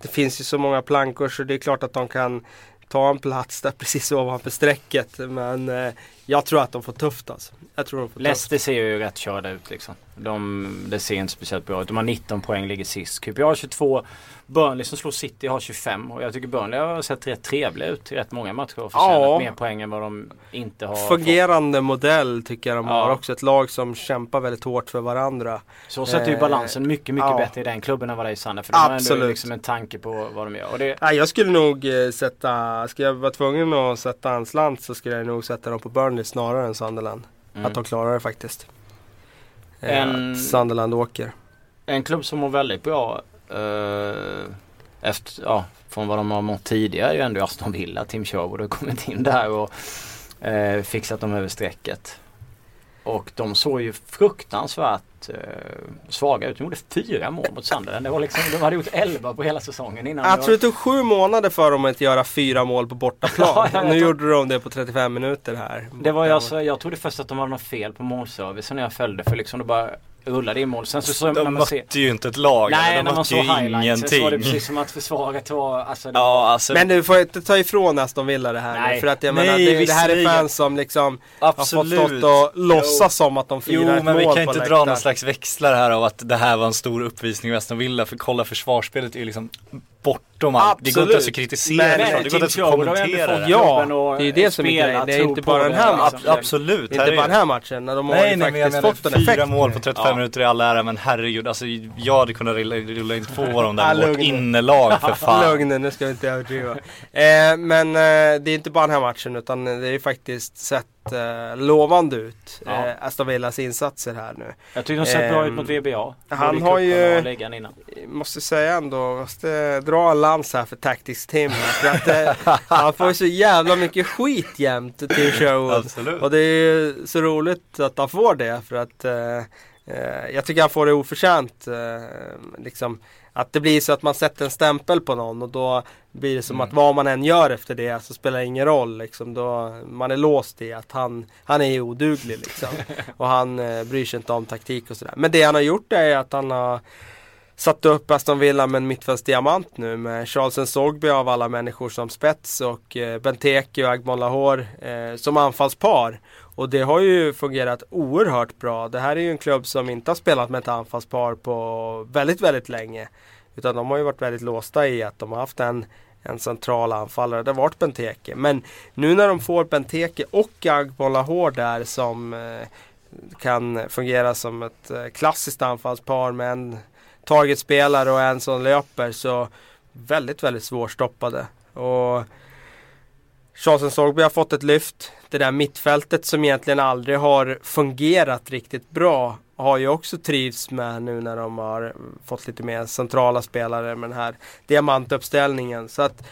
det finns ju så många plankor så det är klart att de kan ta en plats där precis ovanför strecket. Men eh, jag tror att de får tufft alltså. Jag tror de får tufft. Leicester ser ju rätt körda ut liksom. De, det ser inte speciellt bra ut. De har 19 poäng, ligger sist. QPR har 22. Burnley som slår City har 25. Och jag tycker Burnley har sett rätt trevliga ut i rätt många matcher. Och förtjänat Ja. mer poäng än vad de inte har fått. Fungerande modell tycker jag de Ja. har. Också ett lag som kämpar väldigt hårt för varandra. Så sätter ju Eh, balansen mycket, mycket ja. bättre i den klubben än vad det är i Sunderland. För de har ändå Absolut. liksom en tanke på vad de gör. Och det, Nej, jag skulle nog eh, sätta, ska jag vara tvungen att sätta en slant så skulle jag nog sätta dem på Burnley snarare än Sunderland. mm. Att de klarar det faktiskt. Eh, En- Att Sunderland åker. En klubb som mår väldigt bra eh, efter, ja, från vad de har mått tidigare är ju ändå Aston Villa. Tim Sherwood har kommit in där och eh, fixat dem över strecket. Och de såg ju fruktansvärt eh, svaga ut. De gjorde fyra mål mot Sunderland. Det var liksom, de hade gjort elva på hela säsongen innan. Jag tror det tog sju månader för dem att göra fyra mål på bortaplan. [LAUGHS] Ja, jag nu gjorde de det på 35 minuter här. Det var ju alltså, jag trodde först att de hade något fel på målservicen när jag följde för liksom det bara rullade in mål. Sen så, så när De man mötte ser ju inte ett lag, Nej, de när man såg highlights så var det precis som att försvaret var, alltså det Ja, alltså Men du får inte ta ifrån Aston Villa det här Nej. nu. För att jag Nej, menar, det, det här är fans som liksom har fått absolut. stått och låtsas som att de firar Jo ett men vi mål kan inte dra läktaren. någon slags växlar här av att det här var en stor uppvisning av Aston Villa. För kolla försvarsspelet är ju liksom bortom allt. Det går inte ens att kritisera Men- det. Men Det går inte ens att kommentera det. Ja, det är ju det som är grejen. Det är inte bara den här liksom. Ab- absolut. Det är inte bara den här matchen. De har Nej, ju nej faktiskt menar fått en fyra effekt. mål på 35 Ja. minuter i all ära men herregud alltså jag hade kunnat rulla, rulla in två av dem där med vårt innelag för [LAUGHS] fan. Lugn nu ska vi inte överdriva. eh, men eh, det är inte bara den här matchen utan det är ju faktiskt sett eh, lovande ut. Ja. Eh, Aston Villas insatser här nu. Jag tycker de sett bra ut Ehm, mot VBA. han har ju-. Jag måste säga ändå, måste dra en lans här för Tactics Tim. För att eh, [LAUGHS] han får ju så jävla mycket skit jämt till Sherwood. Absolut. Och det är ju så roligt att han får det för att eh, eh, jag tycker han får det oförtjänt. Eh, liksom, att det blir så att man sätter en stämpel på någon och då blir det som Mm. att vad man än gör efter det så spelar det ingen roll. Liksom. Då, man är låst i att han, han är oduglig liksom. [LAUGHS] och han eh, bryr sig inte om taktik och sådär. Men det han har gjort är att han har satt upp Aston Villa med en mittfältsdiamant nu med Charles Sogby av alla människor som spets och eh, Benteke och Agbon Lahore eh, som anfallspar. Och det har ju fungerat oerhört bra. Det här är ju en klubb som inte har spelat med ett anfallspar på väldigt, väldigt länge. Utan de har ju varit väldigt låsta i att de har haft en, en central anfallare. Det har varit Benteke. Men nu när de får Benteke och Agbon Lahore där som eh, kan fungera som ett eh, klassiskt anfallspar med en targetspelare och en som löper så väldigt, väldigt svårstoppade. Och, eh, har fått ett Sorgby har fått ett lyft. Det där mittfältet som egentligen aldrig har fungerat riktigt bra har ju också trivts med nu när de har fått lite mer centrala spelare med den här diamantuppställningen. Så att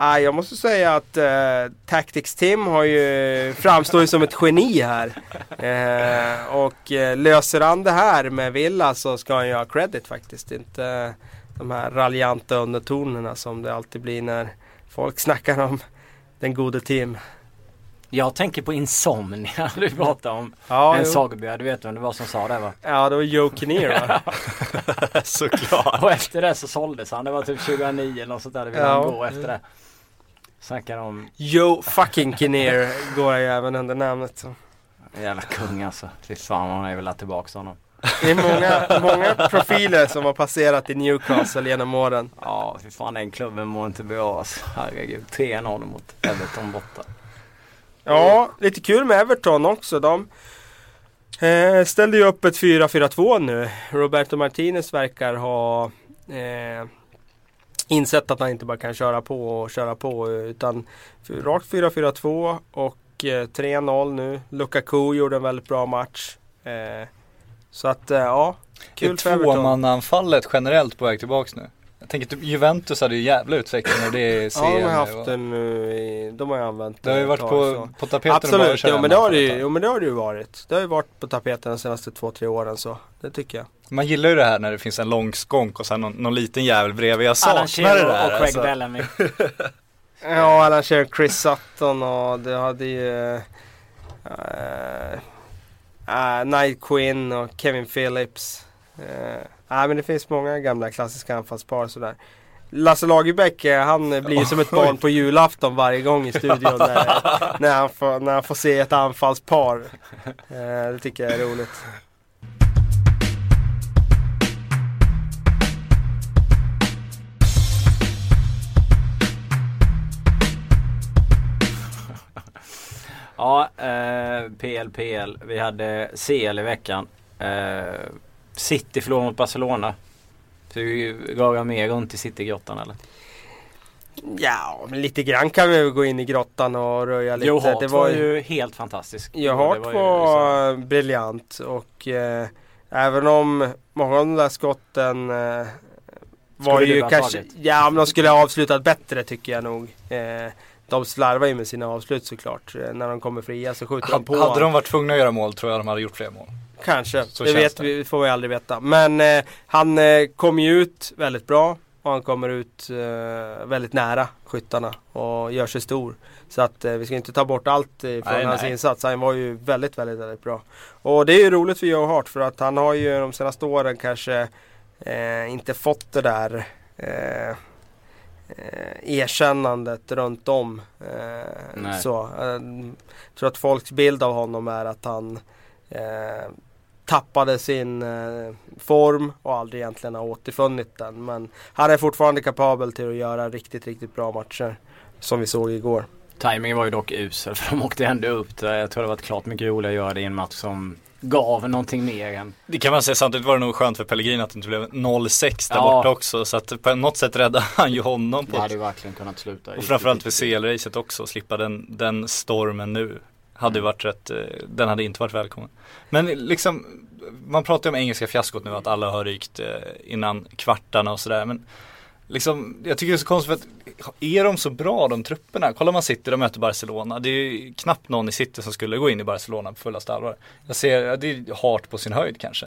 äh, jag måste säga att äh, Tactics Tim har ju framstår ju som ett geni här. Äh, och äh, löser han det här med Villa så ska han ju ha credit faktiskt. Inte äh, de här raljanta undertonerna som det alltid blir när folk snackar om den gode Tim. Jag tänker på Insomnia [LAUGHS] du pratade om. Ja, en. Sagobjörn, du vet vem det var som sa det va? ja det var Joe Kinnear va? [LAUGHS] Såklart. Och efter det så såldes han. Det var typ 2009 eller något sånt där. Det ville Ja. han gå efter det. Snackar om Joe fucking Kinnear går ju även under namnet. Så. jävla kung alltså. Fy fan man har ju velat tillbaka honom. Det är många, många profiler som har passerat i Newcastle genom åren. Ja, fy fan den klubben mår inte bra alltså. Herregud. 3-0 mot Everton borta. Ja, lite kul med Everton också. De eh, ställde ju upp ett 4-4-2 nu. Roberto Martinez verkar ha eh, insett att han inte bara kan köra på och köra på utan rakt 4-4-2 och eh, 3-0 nu. Lukaku gjorde en väldigt bra match. Eh, så att eh, ja, kul Är för Everton. tvåmannaanfallet generellt på väg tillbaks nu? Jag tänker typ Juventus hade ju jävla utveckling och det är Ja, de har haft och- den nu i, De har ju använt Det har ju varit tag, på, så. på tapeten att bara Absolut, jo men, det har det, ju, jo men det har det ju varit. Det har ju varit på tapeten de senaste två, tre åren så. Det tycker jag. Man gillar ju det här när det finns en lång skånk och sen någon, någon liten jävel bredvid. Jag Alan saknar det där och Craig alltså. Bellamy. [LAUGHS] Ja, Alan Shearer, Chris Sutton och det hade ju... Uh, Night Quinn och Kevin Phillips. Uh, Nej men det finns många gamla klassiska anfallspar sådär. Lasse Lagerbäck, eh, han blir som ett [LAUGHS] barn på julafton varje gång i studion när, [LAUGHS] när, han, får, när han får se ett anfallspar. Eh, det tycker jag är roligt. Ja, eh, PL, PL. Vi hade CL i veckan. Eh, City förlorade mot Barcelona. Så vi rör mer runt i Citygrottan eller? Ja, men lite grann kan vi gå in i grottan och röja lite. Joe Hart det var ju helt fantastisk. Joe Och det Hart ju var, liksom- briljant och eh, även om många av de där skotten eh, var Skulle ju kanske, tagit? ja men de skulle ha avslutat bättre tycker jag nog. Eh, de slarvar ju med sina avslut såklart. Eh, när de kommer fria så skjuter de på Hade, de varit tvungna att göra mål tror jag de hade gjort fler mål. Kanske, Så det vet det. vi, får vi aldrig veta. Men eh, han eh, kom ju ut väldigt bra och han kommer ut eh, väldigt nära skyttarna och gör sig stor. Så att eh, vi ska inte ta bort allt eh, från Nej, hans nej. insats. Han var ju väldigt, väldigt, väldigt bra. Och det är ju roligt för Joe Hart för att han har ju de senaste åren kanske eh, inte fått det där eh, erkännandet runt om. Eh, så, eh, jag tror att folks bild av honom är att han eh, tappade sin eh, form och aldrig egentligen har återfunnit den. Men han är fortfarande kapabel till att göra riktigt, riktigt bra matcher. Som vi såg igår. Timingen var ju dock usel för de åkte ändå upp där. Jag tror det var klart mycket roligare att göra det i en match som gav någonting mer än Det kan man säga, samtidigt var det nog skönt för Pellegrini att det inte blev 0-6 där Ja. borta också. Så att på något sätt räddade [LAUGHS] han ju honom det på hade ju verkligen kunnat sluta. Och framförallt för. CL-racet också, slippa den, den stormen nu. Hade ju varit rätt, eh, den hade inte varit välkommen. Men liksom, man pratar ju om engelska fiaskot nu, att alla har rykt eh, innan kvartarna och sådär. Men liksom, jag tycker det är så konstigt för att, är de så bra de trupperna? Kollar man City, de möter Barcelona. Det är ju knappt någon i City som skulle gå in i Barcelona på fullaste allvar. Jag ser, det är hart på sin höjd kanske.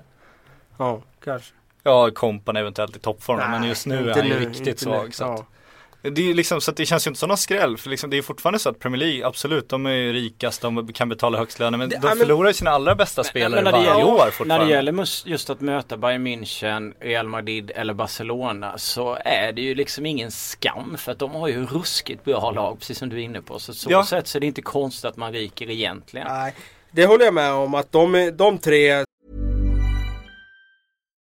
Ja, kanske. Ja, Kompany eventuellt i toppform, men just nu är han ju riktigt svag. Så att. Det är liksom så att det känns ju inte som någon skräll för liksom, det är fortfarande så att Premier League, absolut de är ju rikast, de kan betala högst löner men Det- de men- förlorar ju sina allra bästa spelare när det varje gäller- år När fortfarande. det gäller just att möta Bayern München, Real Madrid eller Barcelona så är det ju liksom ingen skam för att de har ju ruskigt bra lag precis som du är inne på. Så så Ja. sätt så är det inte konstigt att man ryker egentligen. Nej, det håller jag med om att de, de tre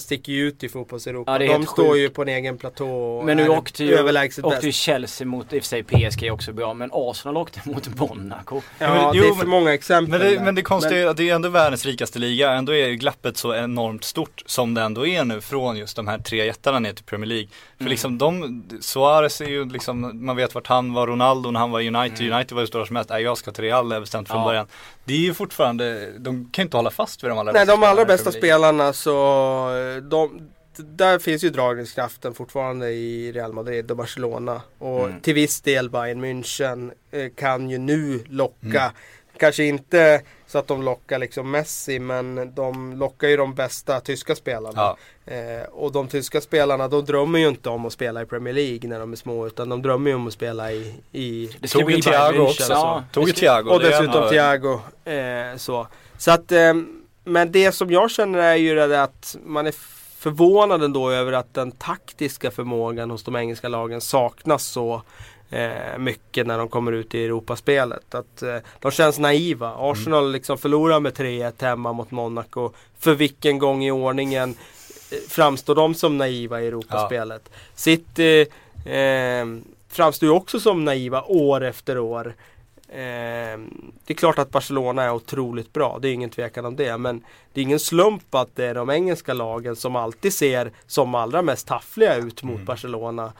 sticker ju ut i fotbolls-Europa. Ja, de står ju på en egen platå och Men nu är åkte ju, överlägset åkte ju. Chelsea mot, i och för sig PSG är också bra, men Arsenal åkte mot Monaco. Ja, Men- det jo, är för men- många exempel. Men det, där. men det konstiga är att det är ändå världens rikaste liga, ändå är glappet så enormt stort som det ändå är nu från just de här tre jättarna ner till Premier League. För Mm. liksom de, Suarez är ju liksom, man vet vart han var, Ronaldo när han var i United, United var ju stora som helst, nej jag ska till Real, är bestämt från Mm. Ja. början. Det är ju fortfarande, de kan ju inte hålla fast vid de allra Nej, bästa de allra bästa spelarna så de, där finns ju dragningskraften fortfarande i Real Madrid och Barcelona. Och Mm. till viss del Bayern München eh, kan ju nu locka. Kanske inte så att de lockar liksom Messi men de lockar ju de bästa tyska spelarna. Ja. Eh, och de tyska spelarna de drömmer ju inte om att spela i Premier League när de är små utan de drömmer ju om att spela i, i Det Tog ju Thiago också. ja. Tog ju Thiago. Och dessutom Thiago. Eh, så så att, eh, men det som jag känner är ju det att man är förvånad ändå över att den taktiska förmågan hos de engelska lagen saknas så eh, mycket när de kommer ut i Europaspelet. Att eh, de känns naiva. Arsenal liksom förlorar med 3-1 hemma mot Monaco. För vilken gång i ordningen eh, framstår de som naiva i Europaspelet. City eh, framstår ju också som naiva år efter år. Eh, det är klart att Barcelona är otroligt bra, det är ingen tvekan om det. Men det är ingen slump att det är de engelska lagen som alltid ser som allra mest taffliga ut mot Barcelona.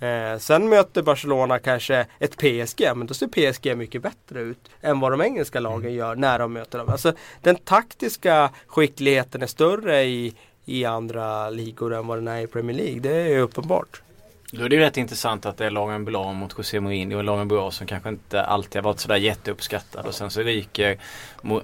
Eh, sen möter Barcelona kanske ett PSG, men då ser PSG mycket bättre ut än vad de engelska lagen gör när de möter dem. Alltså den taktiska skickligheten är större i, i andra ligor än vad den är i Premier League. Det är uppenbart. Då är det ju rätt intressant att det är Laurent Blanc mot José Mourinho och Laurent Blanc som kanske inte alltid har varit sådär jätteuppskattad och sen så ryker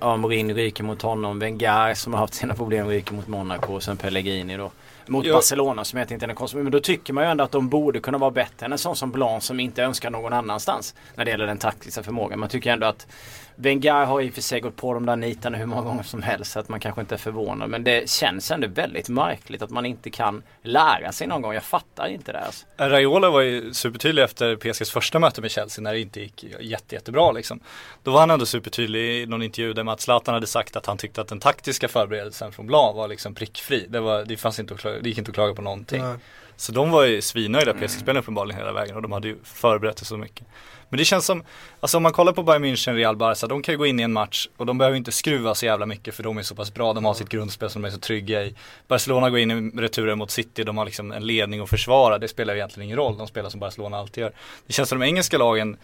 ja, Mourinho ryker mot honom, Wenger som har haft sina problem ryker mot Monaco och sen Pellegrini då. Mot Jo. Barcelona som jag inte är en konstigt men då tycker man ju ändå att de borde kunna vara bättre än en sån som Blanc som inte önskar någon annanstans när det gäller den taktiska förmågan. Man tycker ändå att Wenger har i och för sig gått på de där nitarna hur många gånger som helst så att man kanske inte är förvånad. Men det känns ändå väldigt märkligt att man inte kan lära sig någon gång. Jag fattar inte det. Alltså. Raiola var ju supertydlig efter PSGs första möte med Chelsea när det inte gick jätte, jättebra liksom. Då var han ändå supertydlig i någon intervju där med att Zlatan hade sagt att han tyckte att den taktiska förberedelsen från Blanc var liksom prickfri. Det, var, det, fanns inte att klaga, det gick inte att klaga på någonting. Nej. Så de var ju svinnöjda PSG-spelarna uppenbarligen hela vägen och de hade ju förberett sig så mycket. Men det känns som, alltså om man kollar på Bayern München, Real Barca, de kan ju gå in i en match och de behöver inte skruva så jävla mycket för de är så pass bra, de har sitt grundspel som de är så trygga i. Barcelona går in i returen mot City, de har liksom en ledning att försvara, det spelar egentligen ingen roll, de spelar som Barcelona alltid gör. Det känns som de engelska lagen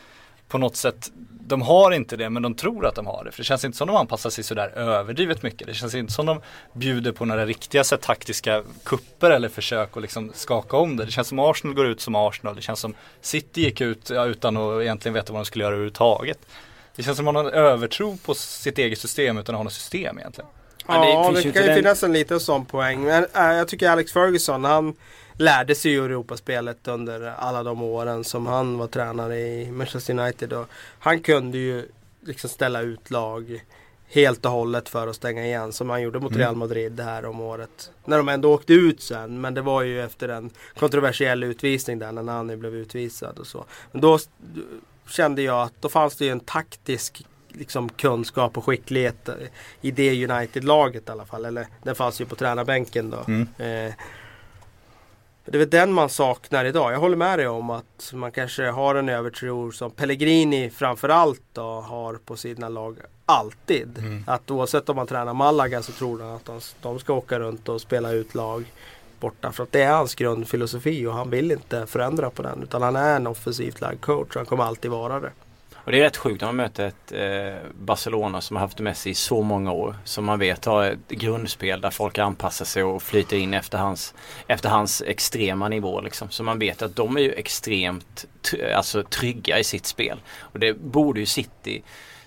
på något sätt, de har inte det men de tror att de har det. För det känns inte som de anpassar sig sådär överdrivet mycket. Det känns inte som de bjuder på några riktiga så här, taktiska kupper eller försök att liksom skaka om det. Det känns som Arsenal går ut som Arsenal. Det känns som City gick ut ja, utan att egentligen veta vad de skulle göra överhuvudtaget. Det känns som att man har en övertro på sitt eget system utan att ha något system egentligen. Det Ja, det, inte kan ju den- finnas en liten sån poäng. Men äh, jag tycker Alex Ferguson, han lärde sig ju Europaspelet under alla de åren som han var tränare i Manchester United. Och han kunde ju liksom ställa ut lag helt och hållet för att stänga igen som han gjorde mot Mm. Real Madrid det här om året. När de ändå åkte ut sen men det var ju efter en kontroversiell utvisning där när Nani blev utvisad och så. Men då kände jag att då fanns det ju en taktisk liksom, kunskap och skicklighet i det United-laget i alla fall. Eller den fanns ju på tränarbänken då. Mm. Eh, det är väl den man saknar idag. Jag håller med dig om att man kanske har en övertro som Pellegrini framförallt då har på sina lag alltid. Mm. Att oavsett om man tränar Malaga så tror han att de, de ska åka runt och spela ut lag borta. För att det är hans grundfilosofi och han vill inte förändra på den. Utan han är en offensivt lagd coach och han kommer alltid vara det. Och det är rätt sjukt när man möter ett eh, Barcelona som har haft Messi i så många år. Som man vet har ett grundspel där folk anpassar sig och flyter in efter hans, efter hans extrema nivå. Liksom. Så man vet att de är ju extremt alltså, trygga i sitt spel. Och det borde ju City,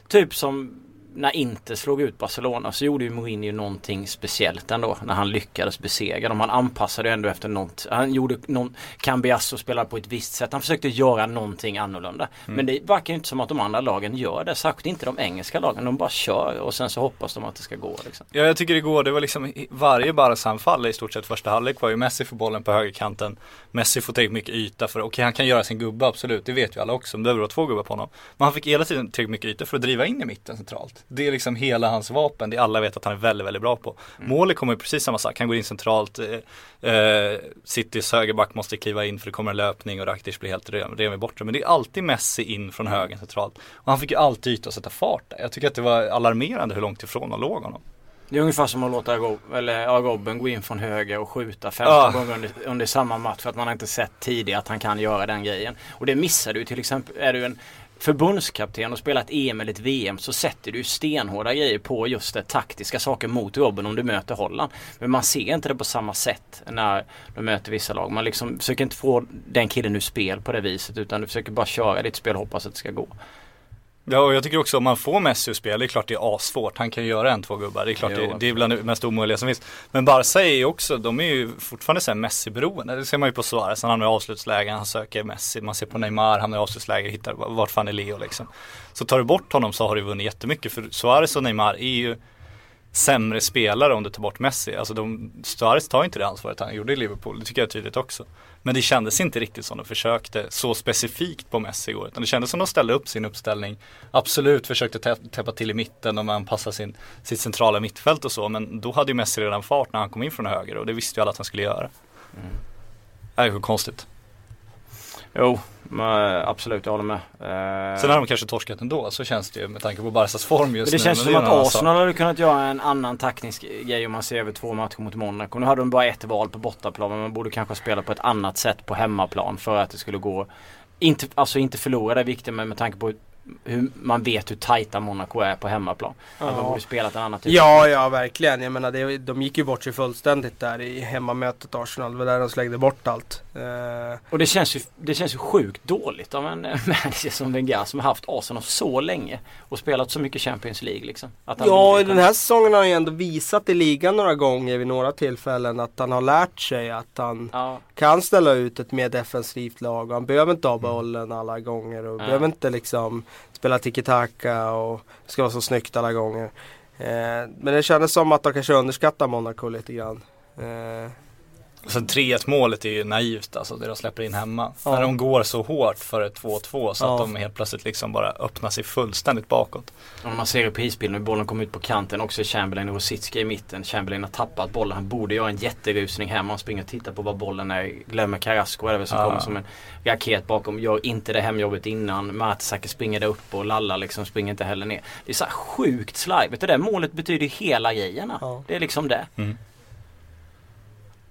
typ som när Inter slog ut Barcelona så gjorde ju Mourinho någonting speciellt ändå när han lyckades besegra dem. Han anpassade ändå efter något. Han gjorde någon, Cambiasso spelade på ett visst sätt. Han försökte göra någonting annorlunda. Men det verkar ju inte som att de andra lagen gör det. Särskilt inte de engelska lagen. De bara kör och sen så hoppas de att det ska gå. Liksom. Ja jag tycker det går, det var liksom varje Barca-anfall i stort sett första halvlek var ju Messi får bollen på högerkanten Messi får tillräckligt mycket yta för, okej han kan göra sin gubbe absolut, det vet ju alla också, men det behöver vara två gubbar på honom Men han fick hela tiden tillräckligt mycket yta för att driva in i mitten centralt Det är liksom hela hans vapen, det alla vet att han är väldigt, väldigt bra på. Mm. Målet kommer ju precis samma sak, han går in centralt, eh, eh, Citys högerback måste kliva in för det kommer en löpning och Rakitic blir helt ren, vid bortre. Men det är alltid Messi in från höger centralt. Och han fick ju alltid yta att sätta fart där. Jag tycker att det var alarmerande hur långt ifrån han låg honom. Det är ungefär som att låta Rob, eller, ja, Robben gå in från höger och skjuta 15 ah. gånger under, under, samma match för att man har inte sett tidigare att han kan göra den grejen. Och det missar du till exempel. Är du en förbundskapten och spelat EM eller ett VM så sätter du stenhårda grejer på just det taktiska saker mot Robben om du möter Holland. Men man ser inte det på samma sätt när de möter vissa lag. Man liksom försöker inte få den killen ur spel på det viset utan du försöker bara köra ditt spel och hoppas att det ska gå. Ja och jag tycker också om man får Messi att spela, det är klart det är assvårt. Han kan ju göra en, två gubbar. Det är klart jo, det, det, är bland det mest omöjliga som finns. Men Barca är ju också, de är ju fortfarande såhär Messi-beroende. Det ser man ju på Suarez, han hamnar i avslutslägen, han söker Messi. Man ser på Neymar, hamnar i avslutsläge, hittar vart fan är Leo liksom. Så tar du bort honom så har du vunnit jättemycket. För Suarez och Neymar är ju sämre spelare om du tar bort Messi. Alltså de, Suarez tar inte det ansvaret han gjorde i Liverpool, det tycker jag är tydligt också. Men det kändes inte riktigt som de försökte så specifikt på Messi igår. Utan det kändes som de ställde upp sin uppställning. Absolut försökte täppa till i mitten och man passade sin, sitt centrala mittfält och så. Men då hade ju Messi redan fart när han kom in från höger och det visste ju alla att han skulle göra. Mm. Det är ju konstigt. Jo, absolut, jag håller med. Eh... Sen har de kanske torskat ändå, så känns det ju med tanke på Barcas form just nu. Det känns som att Arsenal hade kunnat göra en annan taktisk grej om man ser över två matcher mot Monaco. Nu hade de bara ett val på bortaplan men man borde kanske spela på ett annat sätt på hemmaplan för att det skulle gå inte, alltså inte förlora det viktiga men med tanke på hur man vet hur tajta Monaco är på hemmaplan. Ja. Att de borde spelat en annan typ Ja, ja verkligen. Jag menar, det, de gick ju bort sig fullständigt där i hemmamötet Arsenal. Det var där de slängde bort allt. Uh... Och det känns, ju, det känns ju sjukt dåligt av [LAUGHS] en manager som Wenger som har haft Arsenal så länge och spelat så mycket Champions League liksom. ja, i den här säsongen har han ju ändå visat i ligan några gånger vid några tillfällen att han har lärt sig att han ja. kan ställa ut ett mer defensivt lag. Han behöver inte ha bollen alla gånger och ja. behöver inte liksom spela tiki-taka och det ska vara så snyggt alla gånger. Eh, men det kändes som att de kanske underskattar Monaco lite grann. Eh, Alltså 3-1 målet är ju naivt alltså det de släpper in hemma. Ja. När de går så hårt för ett 2-2 så ja. att de helt plötsligt liksom bara öppnar sig fullständigt bakåt. Om man ser reprisbilden hur bollen kommer ut på kanten också Chamberlain och Rosicki i mitten. Chamberlain har tappat bollen. Han borde göra en jätterusning här. Man springer och tittar på var bollen är. Glömmer Carrasco är det som ja. kommer som en raket bakom. Gör inte det hemjobbet innan. Mertesacker springer där uppe och Lalla liksom springer inte heller ner. Det är så sjukt slarvigt. Det där målet betyder hela grejerna. Ja. Det är liksom det. Mm.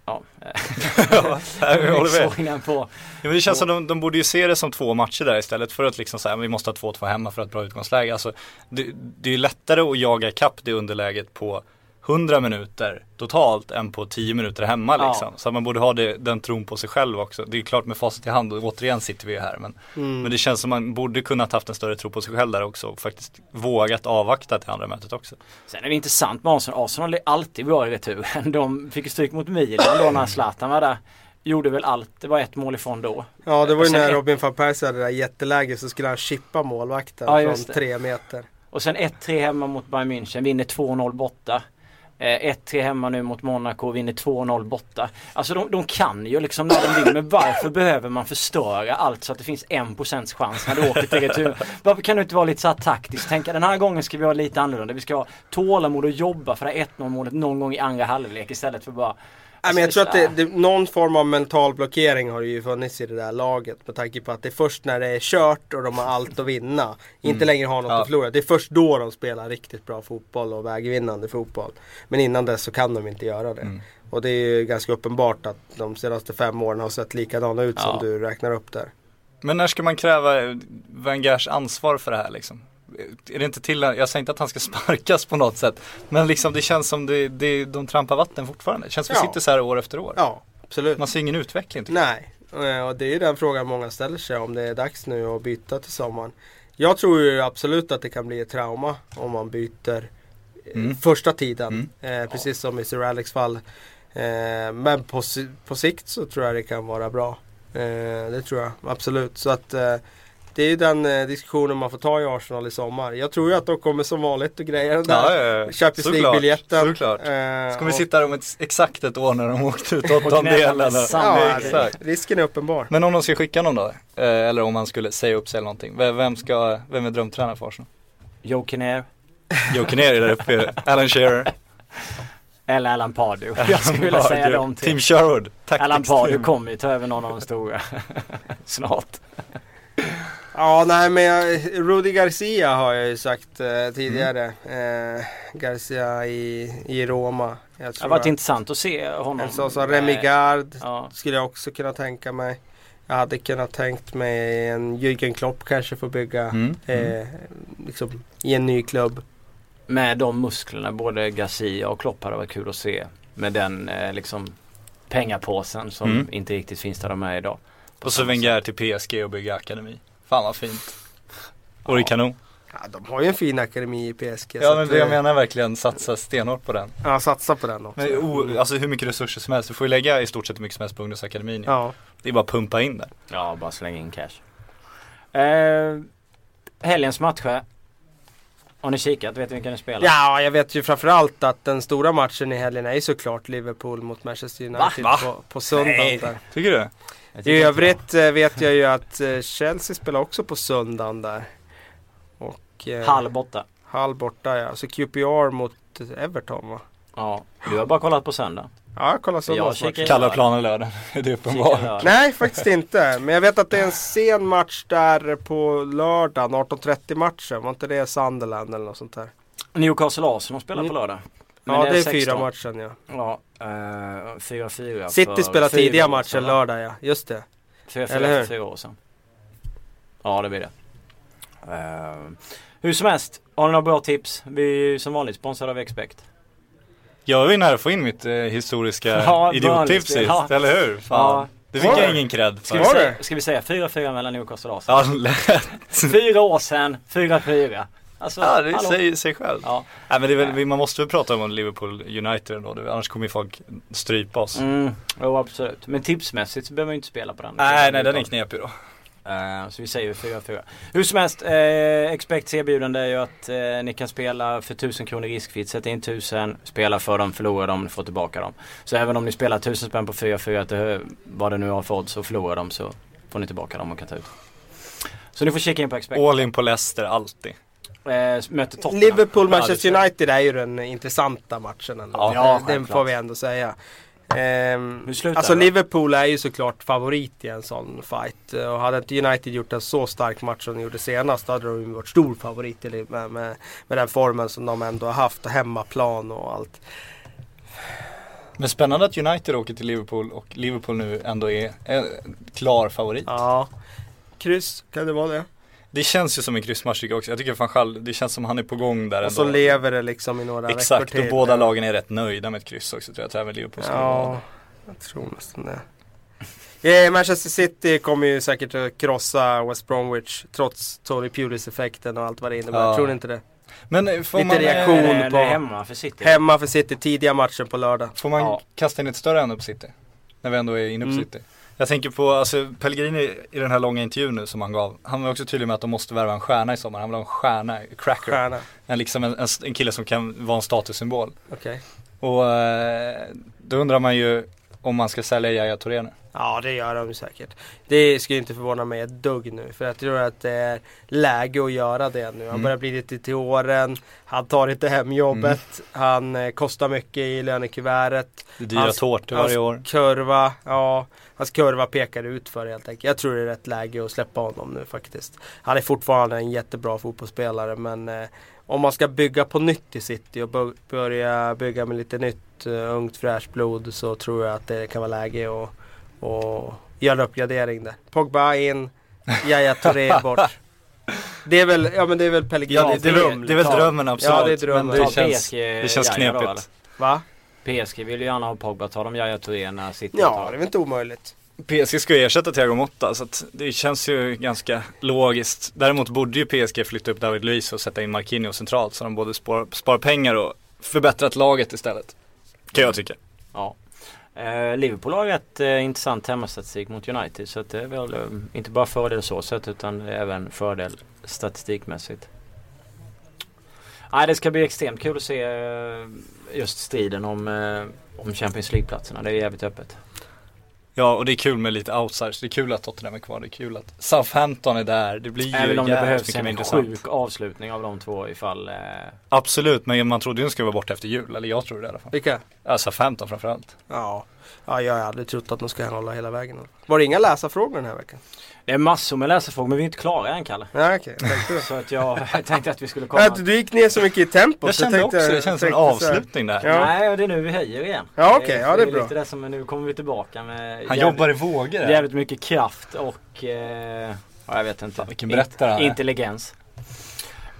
[LAUGHS] Ja, jag håller med. På. Ja, men det känns som de, de borde ju se det som två matcher där istället för att liksom säga vi måste ha 2-2 hemma för att bra utgångsläge. Alltså, det, det är ju lättare att jaga ikapp det underläget på 100 minuter totalt än på 10 minuter hemma ja. liksom. Så man borde ha det, den tron på sig själv också. Det är klart med facit i hand och återigen sitter vi här. Men, mm. men det känns som man borde kunnat haft en större tro på sig själv där också och faktiskt vågat avvakta till andra mötet också. Sen är det intressant med Arsenal. Arsenal är alltid bra i returen. [LAUGHS] De fick stryk mot Milan då när Zlatan var där gjorde väl allt. Det var ett mål ifrån då. Ja det var ju när Robin van Persie hade det där jätteläget så skulle han chippa målvakten ja, från tre meter. Och sen 1-3 hemma mot Bayern München, vinner 2-0 borta. Eh, 1-3 hemma nu mot Monaco och vinner 2-0 borta. Alltså de, de, kan ju liksom när de vill men varför behöver man förstöra allt så att det finns 1% chans när du åker till retur? Varför kan du inte vara lite så här taktisk? Tänka den här gången ska vi vara lite annorlunda. Vi ska ha tålamod och jobba för det 1-0 målet någon gång i andra halvlek istället för bara Nej, men jag tror att det, det, någon form av mental blockering har ju funnits i det där laget. Med tanke på att det är först när det är kört och de har allt att vinna. Mm. Inte längre har något ja. att förlora. Det är först då de spelar riktigt bra fotboll och vägvinnande fotboll. Men innan dess så kan de inte göra det. Mm. Och det är ju ganska uppenbart att de senaste fem åren har sett likadana ut ja. som du räknar upp där. Men när ska man kräva Wengers ansvar för det här liksom? Är det inte till, jag säger inte att han ska [LAUGHS] sparkas på något sätt. Men liksom det känns som det, det, de trampar vatten fortfarande. Det känns som ja. vi sitter så här år efter år. Ja, absolut. Man ser ingen utveckling. Nej, jag. och det är ju den frågan många ställer sig om det är dags nu att byta till sommaren. Jag tror ju absolut att det kan bli ett trauma om man byter eh, mm. första tiden. Mm. Eh, precis som i Sir Alex fall. Eh, men på, på sikt så tror jag det kan vara bra. Eh, det tror jag absolut. Så att eh, det är ju den eh, diskussionen man får ta i Arsenal i sommar. Jag tror ju att de kommer som vanligt och grejer den där ja, ja, ja. Champions League-biljetten. Såklart. Eh, Ska vi sitta här om ett, exakt ett år när de åkte ut åttondelen? ja, exakt. Risken är uppenbar. Men om de ska skicka någon då? Eh, eller om man skulle säga upp sig eller någonting. Vem, ska, vem är drömtränare för Arsenal? Joe Kinnair. Jocke ner där uppe. Alan Shearer. Eller Alan Pardew. Jag skulle vilja säga dem till. Team Sherwood. Alan Pardew kommer ju ta över någon av de stora [LAUGHS] snart. Ja, nej men jag, Rudy Garcia har jag ju sagt eh, tidigare. Eh, Garcia i, i Roma. Jag Det har tror varit intressant att se honom. en sån som Remy Eh, Gard Ja. skulle jag också kunna tänka mig. Jag hade kunnat tänkt mig en Jürgen Klopp kanske får bygga Mm. Mm. eh, liksom, i en ny klubb. Med de musklerna, både Garcia och Klopp hade varit kul att se. Med den eh, liksom pengapåsen som Mm. inte riktigt finns där de är idag. På Och så Wenger till PSG och bygga akademi. Fan vad fint. Det är kanon. Ja, de har ju en fin akademi i PSG. Ja men det jag menar verkligen satsa stenhårt på den. Ja, satsa på den också. Men, o, alltså hur mycket resurser som helst. Du får ju lägga i stort sett hur mycket som helst på ungdomsakademin. Ja. Det är bara att pumpa in där. Ja, bara slänga in cash. Eh, helgens matcher. Har ni kikat? Vet ni vilka ni spelar? ja, jag vet ju framförallt att den stora matchen i helgen är såklart Liverpool mot Manchester United Va? på, på Nej. där. Tycker du? Jag I övrigt eh, vet jag ju att eh, Chelsea spelar också på söndagen där. Och det. eh, Halv borta. halv borta ja. Så QPR mot Everton va? Ja, du har bara kollat på söndag. Ja, kolla Jag söndagsmatchen. kikar- Kalla planen lördag. [LAUGHS] Det är Kika uppenbart. Nej, faktiskt inte. Men jag vet att det är en sen match där på lördagen. 18.30 matchen. Var inte det Sunderland eller något sånt där? Newcastle Arsenal spelar på lördag. Men Ja, det är 16. fyra matchen ja. Ja, eh, 4-4 City för spelar fyra tidiga matcher lördag ja. Just det. 4-4 Eller hur? för fyra år sedan. Ja, det blir det. Eh, hur som helst, har ni några bra tips? Vi är ju som vanligt sponsrade av Expect. Jag var ju nära att få in mitt eh, historiska [LAUGHS] Ja, idiottips sist, ja. eller hur? Fan. Ja. Det fick jag det? ingen cred Ska vi, för. Säga, det? ska vi säga 4-4 mellan Newcastle och Arsenal? Ja, [LAUGHS] lätt. Fyra år sedan, 4-4. Alltså, Ja, det hallå? säger sig själv. Ja. Nej men väl, man måste väl prata om Liverpool United ändå, annars kommer ju folk strypa oss. Mm, jo absolut. Men tipsmässigt så behöver man ju inte spela på den. Nej, nej den är knepig då. Eh, så vi säger 4-4. Hur som helst, eh, Expects erbjudande är ju att eh, ni kan spela för 1000 kronor riskfritt. Sätta in 1000, spela för dem, förlora dem, få tillbaka dem. Så även om ni spelar 1000 spänn på 4-4, till vad det nu har för odds, och förlorar dem så får ni tillbaka dem och kan ta ut. Så ni får kika in på Expect. All in på Leicester, alltid. Eh, möter Tottenham. Liverpool Ja, Manchester det tror jag. United är ju den intressanta matchen ändå. Ja, den självklart. får vi ändå säga. Ehm, alltså det? Liverpool är ju såklart favorit i en sån fight. Och hade inte United gjort en så stark match som de gjorde senast då hade de varit stor favorit med, med, med den formen som de ändå har haft. Hemmaplan och allt. Men spännande att United åker till Liverpool och Liverpool nu ändå är en klar favorit. Ja. Kryss, kan det vara det? Det känns ju som en kryssmatch tycker jag också. Jag tycker fan själv, det känns som han är på gång där Och så ändå. lever det liksom i några Exakt, veckor och till. båda lagen är rätt nöjda med ett kryss också tror jag. att även Liverpool vara Ja, jag tror nästan det. Eh, Manchester City kommer ju säkert att krossa West Bromwich trots Tony Pulis effekten och allt vad det innebär. Ja. Jag tror ni inte det? Men eh, får Lite man, reaktion. Eh, det på- hemma för City. Hemma för City, tidiga matchen på lördag. får man Ja. kasta in ett större ändå på City? När vi ändå är inne på Mm. City. Jag tänker på, alltså Pellegrini i den här långa intervjun nu som han gav. Han var också tydlig med att de måste värva en stjärna i sommar. Han vill ha en stjärna, cracker. Stjärna. En, liksom en, en, kille som kan vara en statussymbol. Okej. Och eh, då undrar man ju om man ska sälja Yahya Touré nu. Ja det gör de säkert. Det skulle inte förvåna mig ett dugg nu. För jag tror att det är läge att göra det nu. Han Mm. börjar bli lite till åren. Han tar inte hem jobbet. Han eh, kostar mycket i lönekuvertet. Det är dyra Hans- tårtor varje år. kurva, ja. Hans kurva pekar ut för helt enkelt. Jag tror det är rätt läge att släppa honom nu faktiskt. Han är fortfarande en jättebra fotbollsspelare men eh, om man ska bygga på nytt i City och börja bygga med lite nytt uh, ungt fräscht blod så tror jag att det kan vara läge att och göra en uppgradering där. Pogba in, Yahya Touré [LAUGHS] bort. Det är väl, ja men det är väl Pellegrinis Ja, det, är väl, dröm. det är väl Ta- drömmen absolut. Ja, det är drömmen. Men det Ta känns, det känns knepigt. Va? PSG vill ju gärna ha Pogba. Tar de Yahya Touré när City Ja, det är väl inte omöjligt. PSG ska ju ersätta Thiago Motta så att det känns ju ganska logiskt. Däremot borde ju PSG flytta upp David Luiz och sätta in Marquinhos centralt så de både spar, spar pengar och förbättrat laget istället. Kan jag tycka. Ja. Eh, Liverpool har rätt eh, intressant hemmastatistik mot United så att det är väl eh, inte bara fördel så sätt utan även fördel statistikmässigt. Nej det ska bli extremt kul att se eh, just striden om, eh, om Champions League-platserna. Det är jävligt öppet. Ja och det är kul med lite outsiders, det är kul att Tottenham är kvar, det är kul att Southampton är där, det blir ju Även om det behövs en intressant. sjuk avslutning av de två ifall eh, Absolut, men man trodde ju den skulle vara borta efter jul, eller jag tror det i alla fall. Vilka? Ja, Southampton framförallt. Ja. Ja, jag har aldrig trott att de ska hålla hela vägen. Var det inga läsarfrågor den här veckan? Det är massor med läsarfrågor men vi är inte klara än Kalle. Ja, jag det. Så att jag, jag [LAUGHS] [LAUGHS] tänkte att vi skulle komma. Att du gick ner så mycket i tempo. Jag så kände tänkte- också, det känns som en avslutning där. Ja. Nej, och det är nu vi höjer igen. Ja, okej. Ja, det är bra. lite det som, nu kommer vi tillbaka med Han jävligt, jobbar i vågor jävligt mycket kraft och eh, ja, jag vet inte. Fan, vilken berättare är. Intelligens.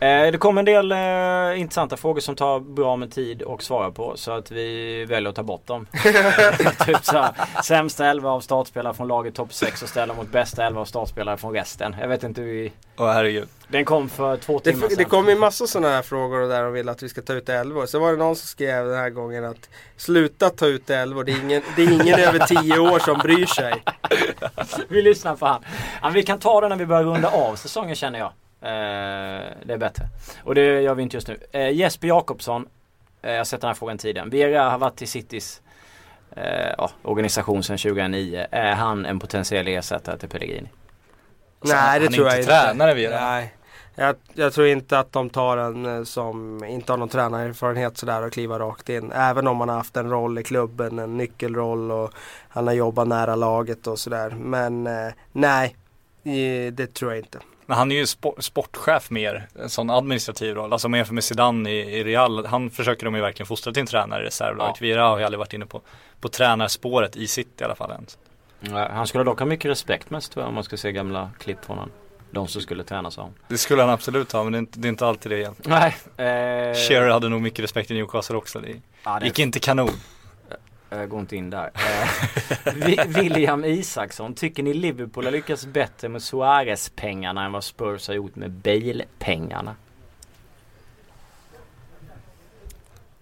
Eh, det kommer en del eh, intressanta frågor som tar bra med tid att svara på så att vi väljer att ta bort dem. [LAUGHS] typ så här, sämsta 11 av startspelare från laget topp 6 och ställa mot bästa 11 av startspelare från resten. Jag vet inte hur vi... Åh herregud. Den kom för två timmar Det, sedan. det kommer ju massor sådana här frågor där de vill att vi ska ta ut 11 Så var det någon som skrev den här gången att sluta ta ut 11 det är ingen, det är ingen över 10 år som bryr sig. [LAUGHS] Vi lyssnar på han. Ja, vi kan ta det när vi börjar runda av säsongen känner jag. Eh, det är bättre. Och det gör vi inte just nu. Eh, Jesper Jakobsson. Eh, jag har sett den här frågan tidigare. Vera har varit i Citys eh, ja, organisation sedan 2009. Är han en potentiell ersättare till Pellegrini? Nej det han är tror inte jag tränare vid det. Nej. Jag, jag tror inte att de tar en som inte har någon tränarerfarenhet sådär och kliva rakt in. Även om han har haft en roll i klubben, en nyckelroll och han har jobbat nära laget och sådär. Men eh, nej, det tror jag inte. Men han är ju spo- sportchef mer, en sån administrativ roll. Alltså om man jämför med Zidane i, i Real, han försöker de ju verkligen fostra till en tränare i reservlaget. Ja. Vieira har ju aldrig varit inne på, på tränarspåret i City i alla fall. Ja, han skulle dock ha mycket respekt mest tror jag om man ska se gamla klipp från honom. De som skulle tränas av honom. Det skulle han absolut ha, men det är inte, det är inte alltid det igen. Nej. Eh, Shearer hade nog mycket respekt i Newcastle också. Det ja, det gick inte kanon. Eh, Jag går inte in där. Eh, William Isaksson, tycker ni Liverpool har lyckats bättre med Suarez-pengarna än vad Spurs har gjort med Bale-pengarna?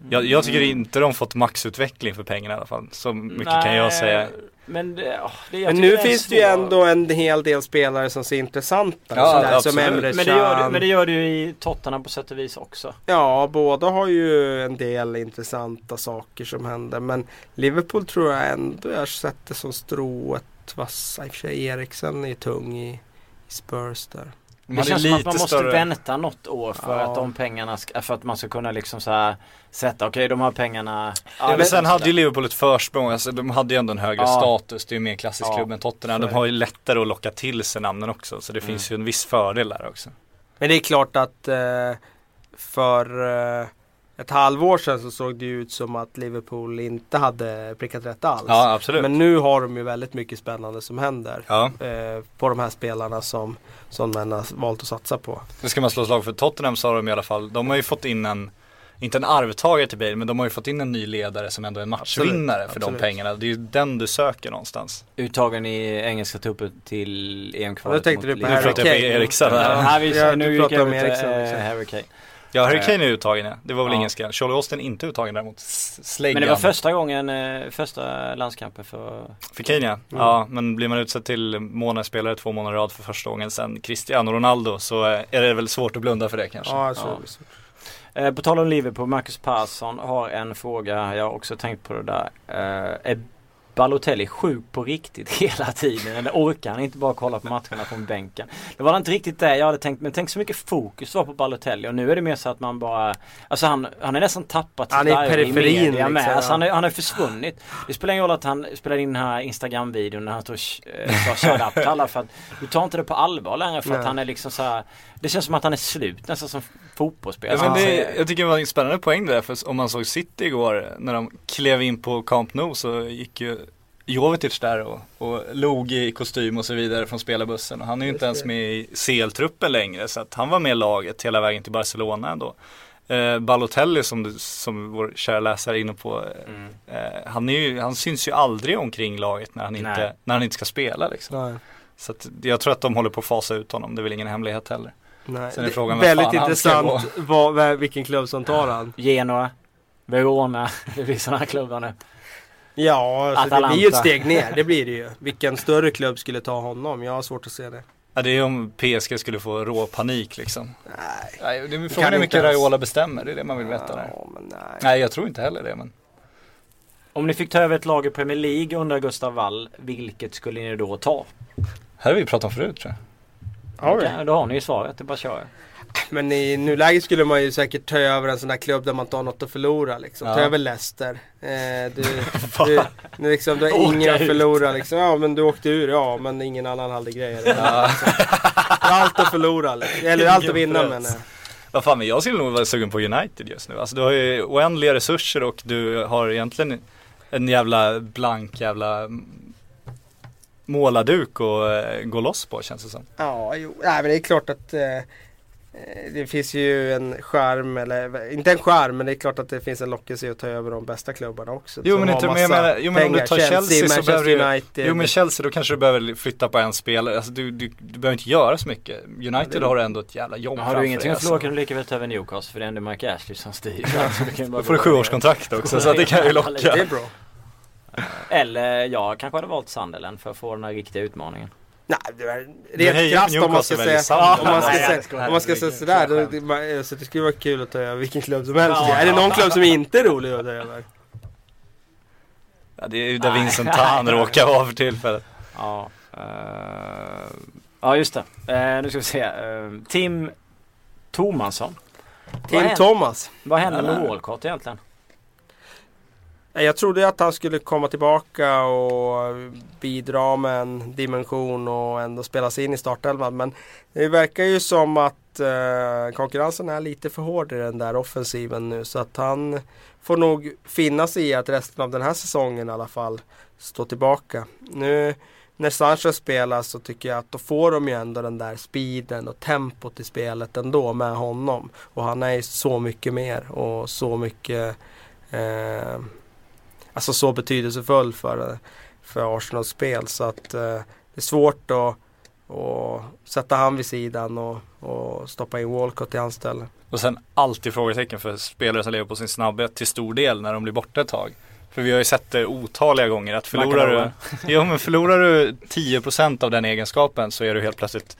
Jag, jag tycker inte de fått maxutveckling för pengarna i alla fall. Så mycket kan jag säga. Men, det, åh, det, Men nu är finns det ju ändå en hel del spelare som ser intressanta Ja, sådär, Som absolut. Emre men det, gör det, Can. men det gör det ju i Tottenham på sätt och vis också. Ja, båda har ju en del intressanta saker som händer. Men Liverpool tror jag ändå jag har sett det som strået vassa. I och för sig Eriksen är tung i, i Spurs där. De Det känns som att man måste större- vänta något år för Ja. att de pengarna ska, för att man ska kunna liksom så här sätta, okej de här pengarna. Ja, men sen hade ju Liverpool ett försprång, alltså de hade ju ändå en högre Ja. status. Det är ju mer klassisk Ja, klubb än Tottenham. De har ju lättare att locka till sig namnen också. Så det Mm. finns ju en viss fördel där också. Men det är klart att eh, för eh, ett halvår sedan så såg det ju ut som att Liverpool inte hade prickat rätt alls. Ja absolut. Men nu har de ju väldigt mycket spännande som händer. Ja, Eh, på de här spelarna som, som man har valt att satsa på. det ska man slå slag för. Tottenham så har de i alla fall, de har ju fått in en inte en arvtagare till Bale men de har ju fått in en ny ledare som ändå är en matchvinnare Absolut, för de absolut. pengarna. Det är ju den du söker någonstans. Uttagen i engelska truppen till Ja, EM-kvalet då tänkte du på. Harry pratar jag på Kane. Eriksen. Ja. Nej, vi, Ja, nu gick pratar jag om ut Eriksen eh. Harry Kane. Ja, Harry Eh, Kane är uttagen ja. Det var väl ja. ingen skräll. Charlie Austin inte uttagen däremot. Släggan. Men det var första gången, eh, första landskampen för För Kane ja. Mm. Ja, men blir man utsedd till månadsspelare två månader rad för första gången sen Cristiano Ronaldo så eh, är det väl svårt att blunda för det kanske. Ja, så, Ja. Eh, på tal om Liverpool, Marcus Persson har en fråga. Jag har också tänkt på det där. Eh, är Balotelli sjuk på riktigt [LAUGHS] hela tiden? Eller orkar han inte bara kolla på matcherna från bänken? Det var inte riktigt det jag hade tänkt. Men tänk så mycket fokus var på Balotelli. Och nu är det mer så att man bara... Alltså han, han är nästan tappat Han är i periferin, media med. liksom, Alltså han, är, han har försvunnit. Det spelar ingen roll att han spelar in den här Instagram-videon när han och eh, ska köra upp till alla. För att du tar inte det på allvar längre för att Nej. han är liksom så här. Det känns som att han är slut nästan som fotbollsspelare. Ja, men Han det, jag tycker det var en spännande poäng där för om man såg City igår när de klev in på Camp Nou så gick ju Jovetic där och, och log i kostym och så vidare från spelarbussen och han är ju inte ens med i CL-truppen längre så att han var med i laget hela vägen till Barcelona ändå. Eh, Balotelli som, du, som vår kära läsare är inne på, eh, Mm. eh, han, är ju, han syns ju aldrig omkring laget när han inte, Nej. när han inte ska spela liksom. Så att jag tror att de håller på att fasa ut honom, det är väl ingen hemlighet heller. Nej. Sen är Det- frågan väldigt intressant vad, vad, vilken klubb som tar han. Genoa, Verona, [LAUGHS] det blir sådana här klubbar nu. Ja, alltså det blir ju ett steg ner. Det blir det ju. Vilken större klubb skulle ta honom? Jag har svårt att se det. Ja, det är om PSG skulle få rå panik liksom. Nej. Nej, det är kan frågan hur mycket Raiola bestämmer, det är det man vill veta där. Ja, men nej. Nej, jag tror inte heller det men. Om ni fick ta över ett lag i Premier League under Gustav Wall, vilket skulle ni då ta? Här har vi pratat om förut tror jag. Har vi? Ja, då har ni ju svaret, det är bara att köra. Men i nuläget skulle man ju säkert ta över en sån där klubb där man inte har något att förlora liksom. Ta Ja. över Leicester. Eh, du, [LAUGHS] du, du, liksom, du har ingen att förlora liksom. Ja men du åkte ur, ja men ingen annan hade grejer. Ja. Har allt att förlora liksom. [LAUGHS] Eller allt att vinna press. men. eh. Vad fan men jag skulle nog vara sugen på United just nu. Alltså du har ju oändliga resurser och du har egentligen en jävla blank jävla målarduk och eh, gå loss på känns det som. Ja, jo. Nej, men det är klart att eh, eh, det finns ju en skärm, eller inte en skärm, men det är klart att det finns en lockelse att ta över de bästa klubbarna också. Jo men har inte, men jag menar, jo men om du tar Chelsea, så Manchester behöver du United. Jo men Chelsea då kanske du behöver flytta på en spelare, alltså du, du, du behöver inte göra så mycket. United har du ändå ett jävla jobb Har framför du ingenting att förlora alltså. kan du lika väl ta över Newcastle för det är ändå Mark Ashley som styr. [LAUGHS] Alltså, du kan ju bara Då får du sjuårskontrakt också så att det kan ju Det locka. är bra. [LAUGHS] Eller jag kanske hade valt Sunderland för att få den här riktiga utmaningen. Nej, rent krasst om man ska säga, om man ska säga, om man ska säga sådär. Så det skulle vara kul att ta över vilken klubb som helst. Ja, är det någon klubb som inte är rolig att ta över? Ja, det är ju där Vincent Tan [LAUGHS] råkar vara för tillfället. Ja, eh, ja just det. Eh, nu ska vi se. Eh, Tim Tomasson. Tim Thomas. Vad händer med. Walcott egentligen? Jag trodde att han skulle komma tillbaka och bidra med en dimension och ändå spela sig in i startelvan. Men det verkar ju som att eh, konkurrensen är lite för hård i den där offensiven nu. Så att han får nog finna sig i att resten av den här säsongen i alla fall stå tillbaka. Nu när Sanchez spelar så tycker jag att då får de ju ändå den där speeden och tempot i spelet ändå med honom. Och han är ju så mycket mer och så mycket eh, alltså så betydelsefull för, för Arsenals spel. Så att eh, det är svårt att, att sätta han vid sidan och, och stoppa in Walcott i hans ställe. Och sen alltid frågetecken för spelare som lever på sin snabbhet till stor del när de blir borta ett tag. För vi har ju sett det otaliga gånger att förlorar du, [LAUGHS] jo, men förlorar du 10% av den egenskapen så är du helt plötsligt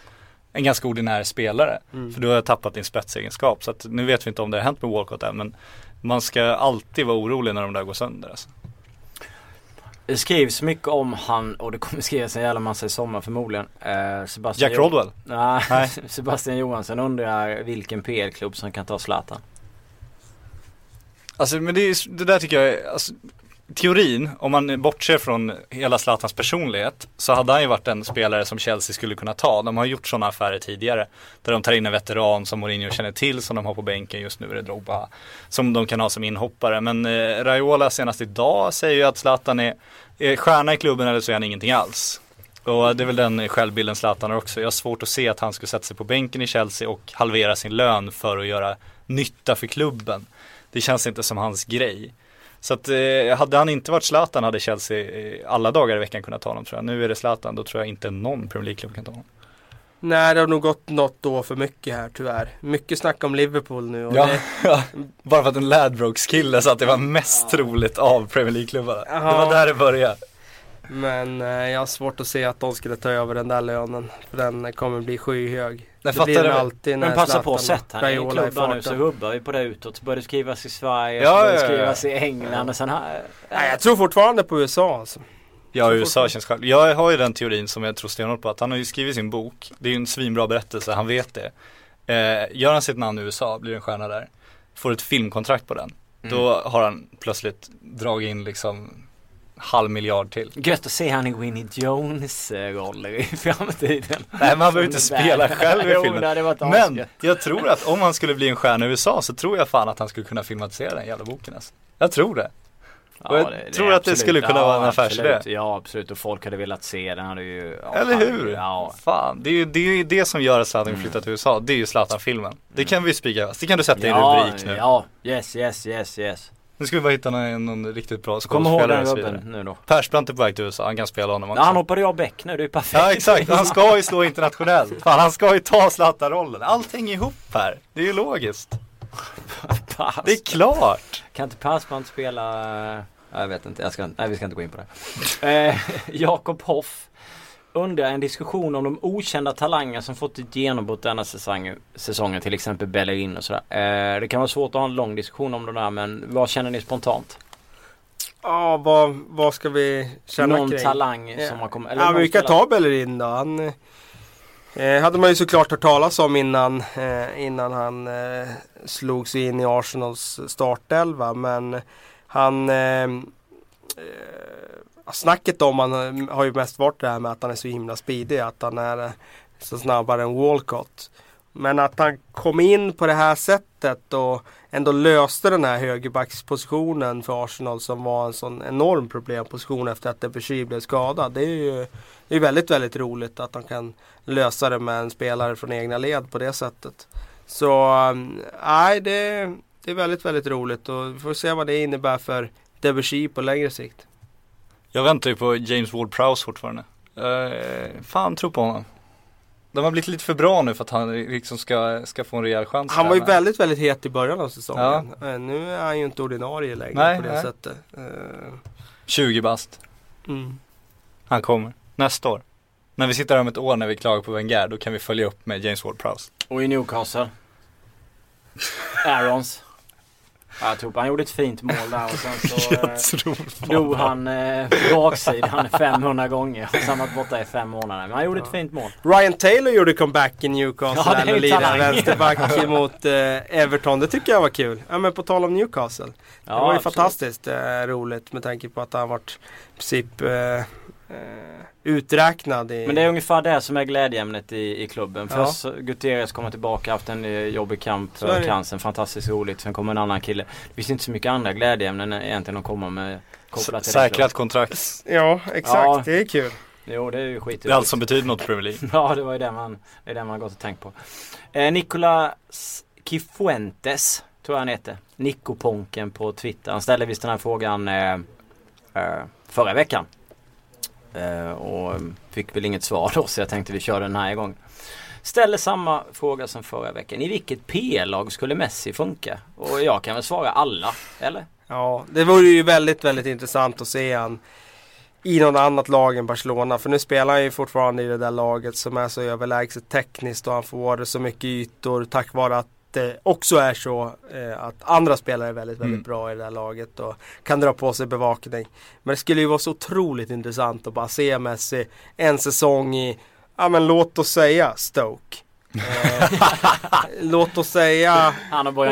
en ganska ordinär spelare. Mm. För du har tappat din spetsegenskap. Så att nu vet vi inte om det har hänt med Walcott än men man ska alltid vara orolig när de där går sönder. Alltså. Det skrivs mycket om han och det kommer skrivas en jävla massa i sommar förmodligen. Eh, Sebastian Jack Jo- Rodwell. Nej, Nej. [LAUGHS] Sebastian Johansson undrar vilken PL-klubb som kan ta Zlatan. Alltså men det, är, det där tycker jag är, alltså, teorin, om man bortser från hela Zlatans personlighet, så hade han ju varit en spelare som Chelsea skulle kunna ta. De har gjort sådana affärer tidigare, där de tar in en veteran som Mourinho känner till, som de har på bänken just nu är det Drogba, som de kan ha som inhoppare. Men eh, Raiola senast idag säger ju att Zlatan är, är stjärna i klubben eller så är han ingenting alls. Och det är väl den självbilden Zlatan har också. Jag har svårt att se att han skulle sätta sig på bänken i Chelsea och halvera sin lön för att göra nytta för klubben. Det känns inte som hans grej. Så att eh, hade han inte varit Zlatan hade Chelsea eh, alla dagar i veckan kunnat ta honom tror jag. Nu är det Zlatan, då tror jag inte någon Premier League-klubb kan ta honom. Nej, det har nog gått något år för mycket här tyvärr. Mycket snack om Liverpool nu. Och Ja, det, [LAUGHS] ja, bara för att en Ladbrokes-kille sa att det var mest troligt av Premier League-klubbarna. Det var där det började. Men eh, jag har svårt att se att de skulle ta över den där lönen. För den kommer bli skyhög. Det blir fattar den det. alltid när Men passa på och han i är klubb där nu så rubbar vi på det utåt. Så börjar det skrivas i Sverige, Ja, så börjar det ja, skrivas ja. i England och sen här. Nej, jag tror fortfarande på USA alltså. Ja, USA känns själv. Jag har ju den teorin som jag tror stenhårt på att han har ju skrivit sin bok. Det är ju en svinbra berättelse, han vet det. Eh, gör han sitt namn i USA, blir en stjärna där. Får ett filmkontrakt på den. Då har han plötsligt dragit in liksom halv miljard till. Gött att se han i Winnie Jones eh, roller i framtiden. [LAUGHS] Nej men han behöver inte [LAUGHS] spela själv i filmen. det Men jag tror att om han skulle bli en stjärna i USA så tror jag fan att han skulle kunna filmatisera den jävla boken alltså. Jag tror det. Och jag tror att det skulle kunna vara en affärsidé. Ja absolut och folk hade velat se den. Hade ju, ja, Eller hur? Ja. Fan, det är ju det, är det som gör att Zlatan vill flytta till USA. Det är ju Zlatan-filmen. Det kan vi spika. Det kan du sätta i ja, rubrik nu. Ja, yes, yes, yes, yes. Nu ska vi bara hitta någon, någon riktigt bra Kom ihåg skådespelare den gubben nu då. Persbrandt är på väg till USA, han kan spela honom också. Ja, han hoppade ju av bäck nu, det är ju perfekt. Ja exakt, han ska ju slå internationellt. Fan han ska ju ta Zlatan-rollen. Allt hänger ihop här. Det är ju logiskt. Pass. Det är klart. Kan inte Persbrandt spela... eh, Jag vet inte, jag ska, nej vi ska inte gå in på det. Eh, [LAUGHS] Jakob Hoff undrar en diskussion om de okända talanger som fått ett genombrott denna säsong, säsongen, till exempel Bellerin och sådär. Eh, det kan vara svårt att ha en lång diskussion om det där men vad känner ni spontant? Ja, vad, vad ska vi känna Någon kring? talang Ja. som har kommit? Ja, men vi kan ta Bellerin då. Han eh, hade man ju såklart hört talas om innan, eh, innan han eh, slog sig in i Arsenals startelva. Men han... Snacket om han eh, har ju mest varit det här med att han är så himla speedig. Att han är eh, så snabbare än Walcott. Men att han kom in på det här sättet och ändå löste den här högerbackspositionen för Arsenal som var en sån enorm problemposition efter att Debussy blev skadad. Det är ju det är väldigt, väldigt roligt att han kan lösa det med en spelare från egna led på det sättet. Så ehm, nej, det, det är väldigt, väldigt roligt och vi får se vad det innebär för Debussy på längre sikt. Jag väntar ju på James Ward-Prowse fortfarande. Uh, fan, tror på honom. De har blivit lite för bra nu för att han liksom ska, ska få en rejäl chans. Han var ju väldigt, väldigt het i början av säsongen. Eh, Nu är han ju inte ordinarie längre Nej, på det nej. sättet. Eh, 20 bast. Mm. Han kommer. Nästa år. När vi sitter här om ett år när vi klagar på Wenger, då kan vi följa upp med James Ward-Prowse. Och i Newcastle. Aarons. Ja, jag tror på- han gjorde ett fint mål där och sen så [LAUGHS] eh, drog han eh, baksidan [LAUGHS] 500 gånger. Och sen varit borta i fem månader. Men han gjorde ett fint mål. Ryan Taylor gjorde comeback i Newcastle Ja, det är där och lirade vänsterback [LAUGHS] mot eh, Everton. Det tycker jag var kul. Ja men på tal om Newcastle. Ja, det var ju absolut. fantastiskt eh, roligt med tanke på att han varit i princip eh, eh, uträknad i... Men det är ungefär det som är glädjeämnet i, i klubben. Ja. Först så Gutierrez kommer tillbaka, haft en eh, jobbig kamp för cancern. Fantastiskt roligt. Sen kommer en annan kille. Det finns inte så mycket andra glädjeämnen egentligen att komma med kopplat till Säkrat kontrakt. Ja exakt, Ja. det är kul. Jo, det är ju skit Det är allt som betyder något i Premier League. [LAUGHS] Ja, det var ju det man, det är det man har gått och tänkt på. Eh, Nicolas Kifuentes, tror jag han heter. Nico Ponken på Twitter. Han ställde visst den här frågan eh, eh, förra veckan. Eh, och fick väl inget svar då så jag tänkte vi kör den här gången. Ställer samma fråga som förra veckan. I vilket P-lag skulle Messi funka? Och jag kan väl svara alla, eller? Ja, det vore ju väldigt, väldigt intressant att se han i något annat lag än Barcelona. För nu spelar han ju fortfarande i det där laget som är så överlägset tekniskt och han får så mycket ytor tack vare att det också är så eh, att andra spelare är väldigt, väldigt Mm. bra i det där laget och kan dra på sig bevakning. Men det skulle ju vara så otroligt intressant att bara se Messi en säsong i, ja men låt oss säga Stoke. Eh, [LAUGHS] låt oss säga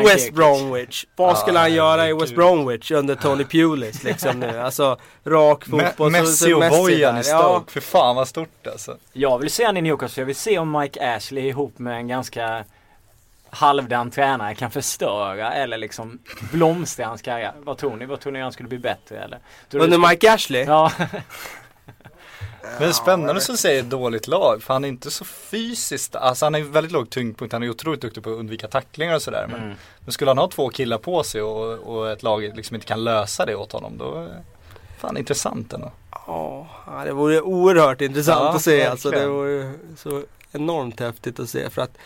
West. Bromwich. Vad skulle han göra i West. Bromwich under Tony Pulis liksom nu? Alltså rak Me- fotboll. så- Messi och Bojan i Stoke. För fan vad stort alltså. Jag vill se han i Newcastle. för Jag vill se om Mike Ashley ihop med en ganska halvdan tränare kan förstöra eller liksom blomstra hans karriär. Vad tror ni? Vad tror ni han skulle bli bättre eller? Tror Under Mike Ashley? Ja, [LAUGHS] Men det är spännande att säga ett dåligt lag, för han är inte så fysiskt, alltså han är väldigt låg tyngdpunkt, han är otroligt duktig på att undvika tacklingar och sådär. Men, Mm. men skulle han ha två killar på sig och, och ett lag liksom inte kan lösa det åt honom, då är fan intressant ändå. Ja, det vore oerhört intressant Ja, att se. Alltså, det vore så enormt häftigt att se. För att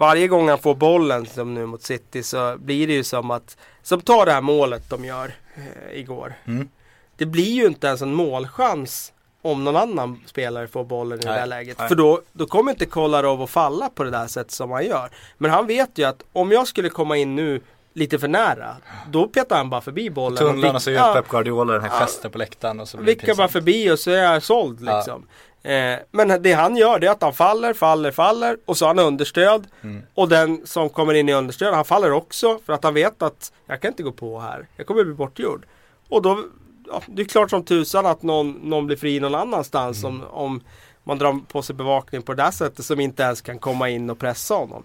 varje gång han får bollen som nu mot City så blir det ju som att, som tar det här målet de gör eh, igår. Mm. Det blir ju inte ens en målchans om någon annan spelare får bollen i det Nej, där läget. nej. För då, då kommer inte Kolarov att falla på det där sättet som han gör. Men han vet ju att om jag skulle komma in nu lite för nära, då petar han bara förbi bollen. Tunnlarna vick- så gör Pep Guardiola den här Ja. gesten på läktaren och så blir det bara förbi och så är jag såld Ja. Eh, men det han gör det är att han faller, faller, faller och så har han understöd. Mm. Och den som kommer in i understöd, han faller också för att han vet att jag kan inte gå på här. Jag kommer bli bortgjord. Och då, ja, det är klart som tusan att någon, någon blir fri någon annanstans om, om man drar på sig bevakning på det där sättet som inte ens kan komma in och pressa honom.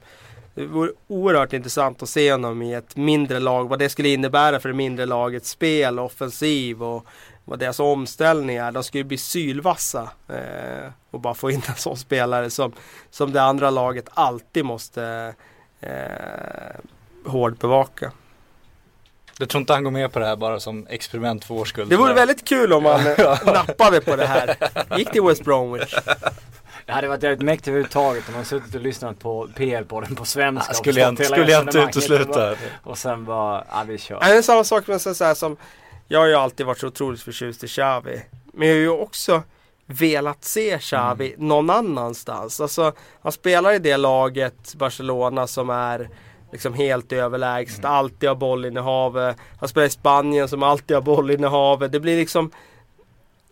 Det vore oerhört intressant att se honom i ett mindre lag. Vad det skulle innebära för det mindre lagets spel, offensiv och vad deras omställningar. De skulle bli sylvassa. Eh, och bara få in [LAUGHS] en sån spelare som, som det andra laget alltid måste eh, hårdbevaka. Jag tror inte han går med på det här bara som experiment för vår skull. Det vore väldigt kul om man [LAUGHS] eh, nappade på det här. Gick till West Bromwich. det hade varit jävligt mäktigt överhuvudtaget om man suttit och lyssnat på PL-podden på svenska. Ja, skulle jag, skulle jag inte utesluta. Och sen bara, ja vi kör. Det är samma sak med så här som Jag har ju alltid varit så otroligt förtjust i Xavi. Men jag har ju också velat se Xavi någon annanstans. Alltså han spelar i det laget Barcelona som är liksom helt överlägset, alltid har bollinnehavet. Han spelar i Spanien som alltid har bollinnehavet. Det blir liksom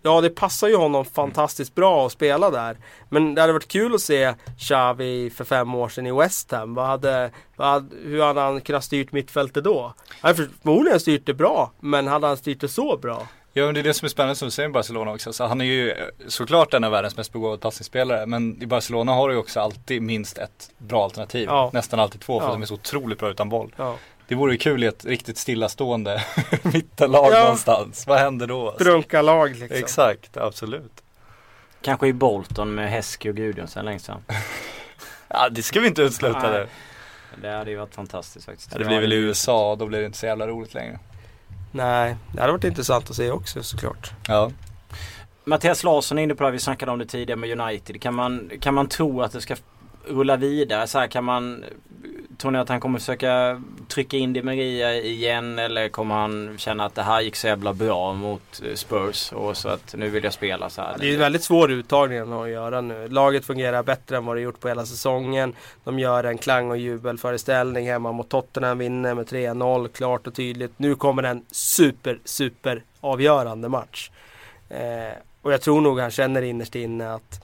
Ja det passar ju honom fantastiskt bra att spela där. Men det hade varit kul att se Xavi för fem år sedan i West Ham. Vad hade, vad hade, hur hade han kunnat styrt mittfältet då? Han hade förmodligen styrt det bra, men hade han styrt det så bra? Ja men det är det som är spännande som du säger med Barcelona också. Så han är ju såklart en av världens mest begåvade passningsspelare. Men i Barcelona har du ju också alltid minst ett bra alternativ. Ja. Nästan alltid två för Ja. att de är så otroligt bra utan boll. Ja. Det vore ju kul i ett riktigt stillastående [LAUGHS] mittenlag Ja. någonstans. Vad händer då? Alltså? Brunkarlag liksom. Exakt, absolut. Kanske i Bolton med Heskey och Gudjonsen längst fram. [LAUGHS] Ja det ska vi inte utesluta det. Det hade ju varit fantastiskt faktiskt. Ja, det blir väl i USA och då blir det inte så jävla roligt längre. Nej, det hade varit intressant att se också såklart. Ja. Mattias Larsson är inne på det, vi snackade om det tidigare med United. Kan man, kan man tro att det ska rulla vidare? Så här, kan man, tror ni att han kommer försöka trycka in Di Maria igen eller kommer han känna att det här gick så jävla bra mot eh, Spurs och så att nu vill jag spela så här? Det är ju en väldigt svår uttagning att göra nu. Laget fungerar bättre än vad det gjort på hela säsongen. De gör en klang och jubelföreställning hemma mot Tottenham, vinner med 3-0 klart och tydligt. Nu kommer en super, super avgörande match. Eh, och jag tror nog han känner innerst inne att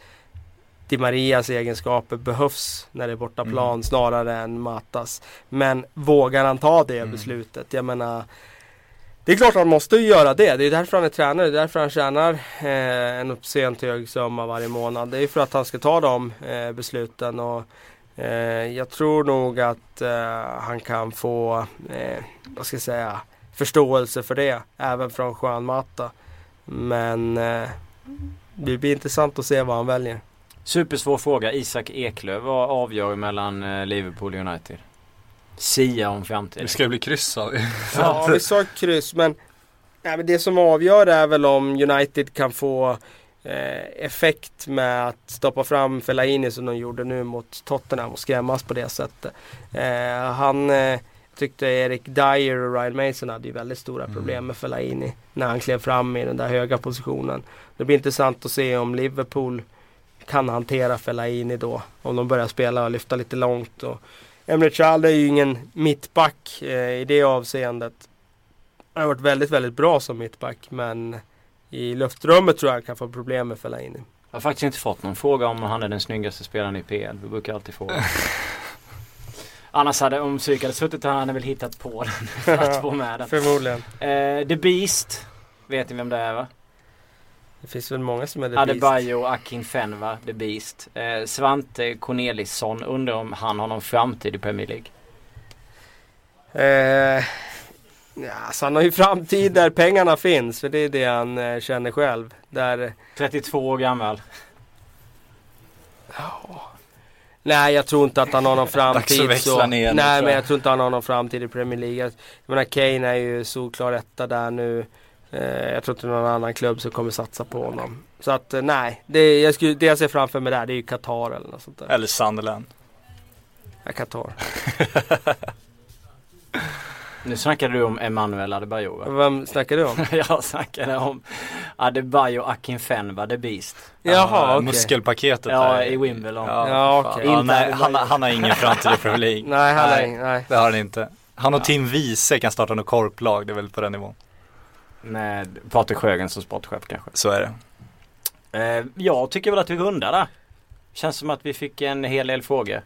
Di Marias egenskaper behövs när det är bortaplan Mm. snarare än Matas. Men vågar han ta det Mm. beslutet? Jag menar det är klart han måste ju göra det. Det är därför han är tränare. Det är därför han tjänar eh, en uppsent hög summa varje månad. Det är för att han ska ta de eh, besluten. Och, eh, jag tror nog att eh, han kan få, eh, vad ska jag säga, förståelse för det. Även från Juan Mata. Men eh, det blir intressant att se vad han väljer. Supersvår fråga. Isak Eklöf vad avgör mellan eh, Liverpool och United? Sia om framtiden. Det ska bli kryss. [LAUGHS] Ja, vi sa kryss men, det som avgör är väl om United kan få eh, effekt med att stoppa fram Fellaini som de gjorde nu mot Tottenham och skrämmas på det sättet. Eh, han eh, tyckte Erik Dyer och Ryan Mason hade ju väldigt stora Mm. problem med Fellaini när han klev fram i den där höga positionen. Det blir intressant att se om Liverpool kan hantera Fellaini då. Om de börjar spela och lyfta lite långt. Och Emre Can är ju ingen mittback eh, i det avseendet. Han har varit väldigt, väldigt bra som mittback men i luftrummet tror jag han kan få problem med Fellaini. Jag har faktiskt inte fått någon fråga om han är den snyggaste spelaren i PL. Vi brukar alltid fråga. [LAUGHS] Annars hade om Psyk hade suttit här hade han väl hittat på den för [LAUGHS] att få med den. Förmodligen. Eh, The Beast. Vet ni vem det är va? Det finns väl många som är beast. Adebayo Akin Fenwa, The Beast. Eh, Svante Cornelisson undrar om han har någon framtid i Premier League. Eh, ja, så han har ju framtid där pengarna finns. För det är det han eh, känner själv. Där, 32 år gammal. nej jag tror inte att han har någon [LAUGHS] framtid. växla så. ner nej men jag. jag tror inte han har någon framtid i Premier League. Jag menar Kane är ju solklar etta där nu. Eh, jag tror inte någon annan klubb som kommer satsa på honom. Så att eh, nej, det jag, skulle, det jag ser framför mig där det är ju Qatar eller något sånt där. Eller Sunderland. Ja, Qatar. [LAUGHS] Nu snackade du om Emanuel Adebayo va? Vem snackar du om? [LAUGHS] Jag snackade om Adebayo Akin Fenwa, The Beast. Jaha okej. Muskelpaketet Ja, där. i Wimbledon. Ja, Ja, okej. ja, nej, han, han har ingen framtid i Premier League. [LAUGHS] Nej, han Nej. nej. Det har han inte. Han och Tim Wiese kan starta något korplag, det är väl på den nivån. Med Patrik Sjögren som sportchef kanske. Så är det. Eh, jag tycker väl att vi rundar där. Känns som att vi fick en hel del frågor.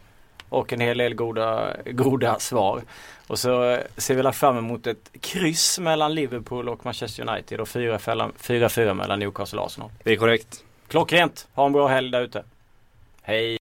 Och en hel del goda, [LAUGHS] goda svar. Och så ser vi fram emot ett kryss mellan Liverpool och Manchester United och 4-4 mellan Newcastle och Arsenal. Det är korrekt. Klockrent! Ha en bra helg där ute. Hej!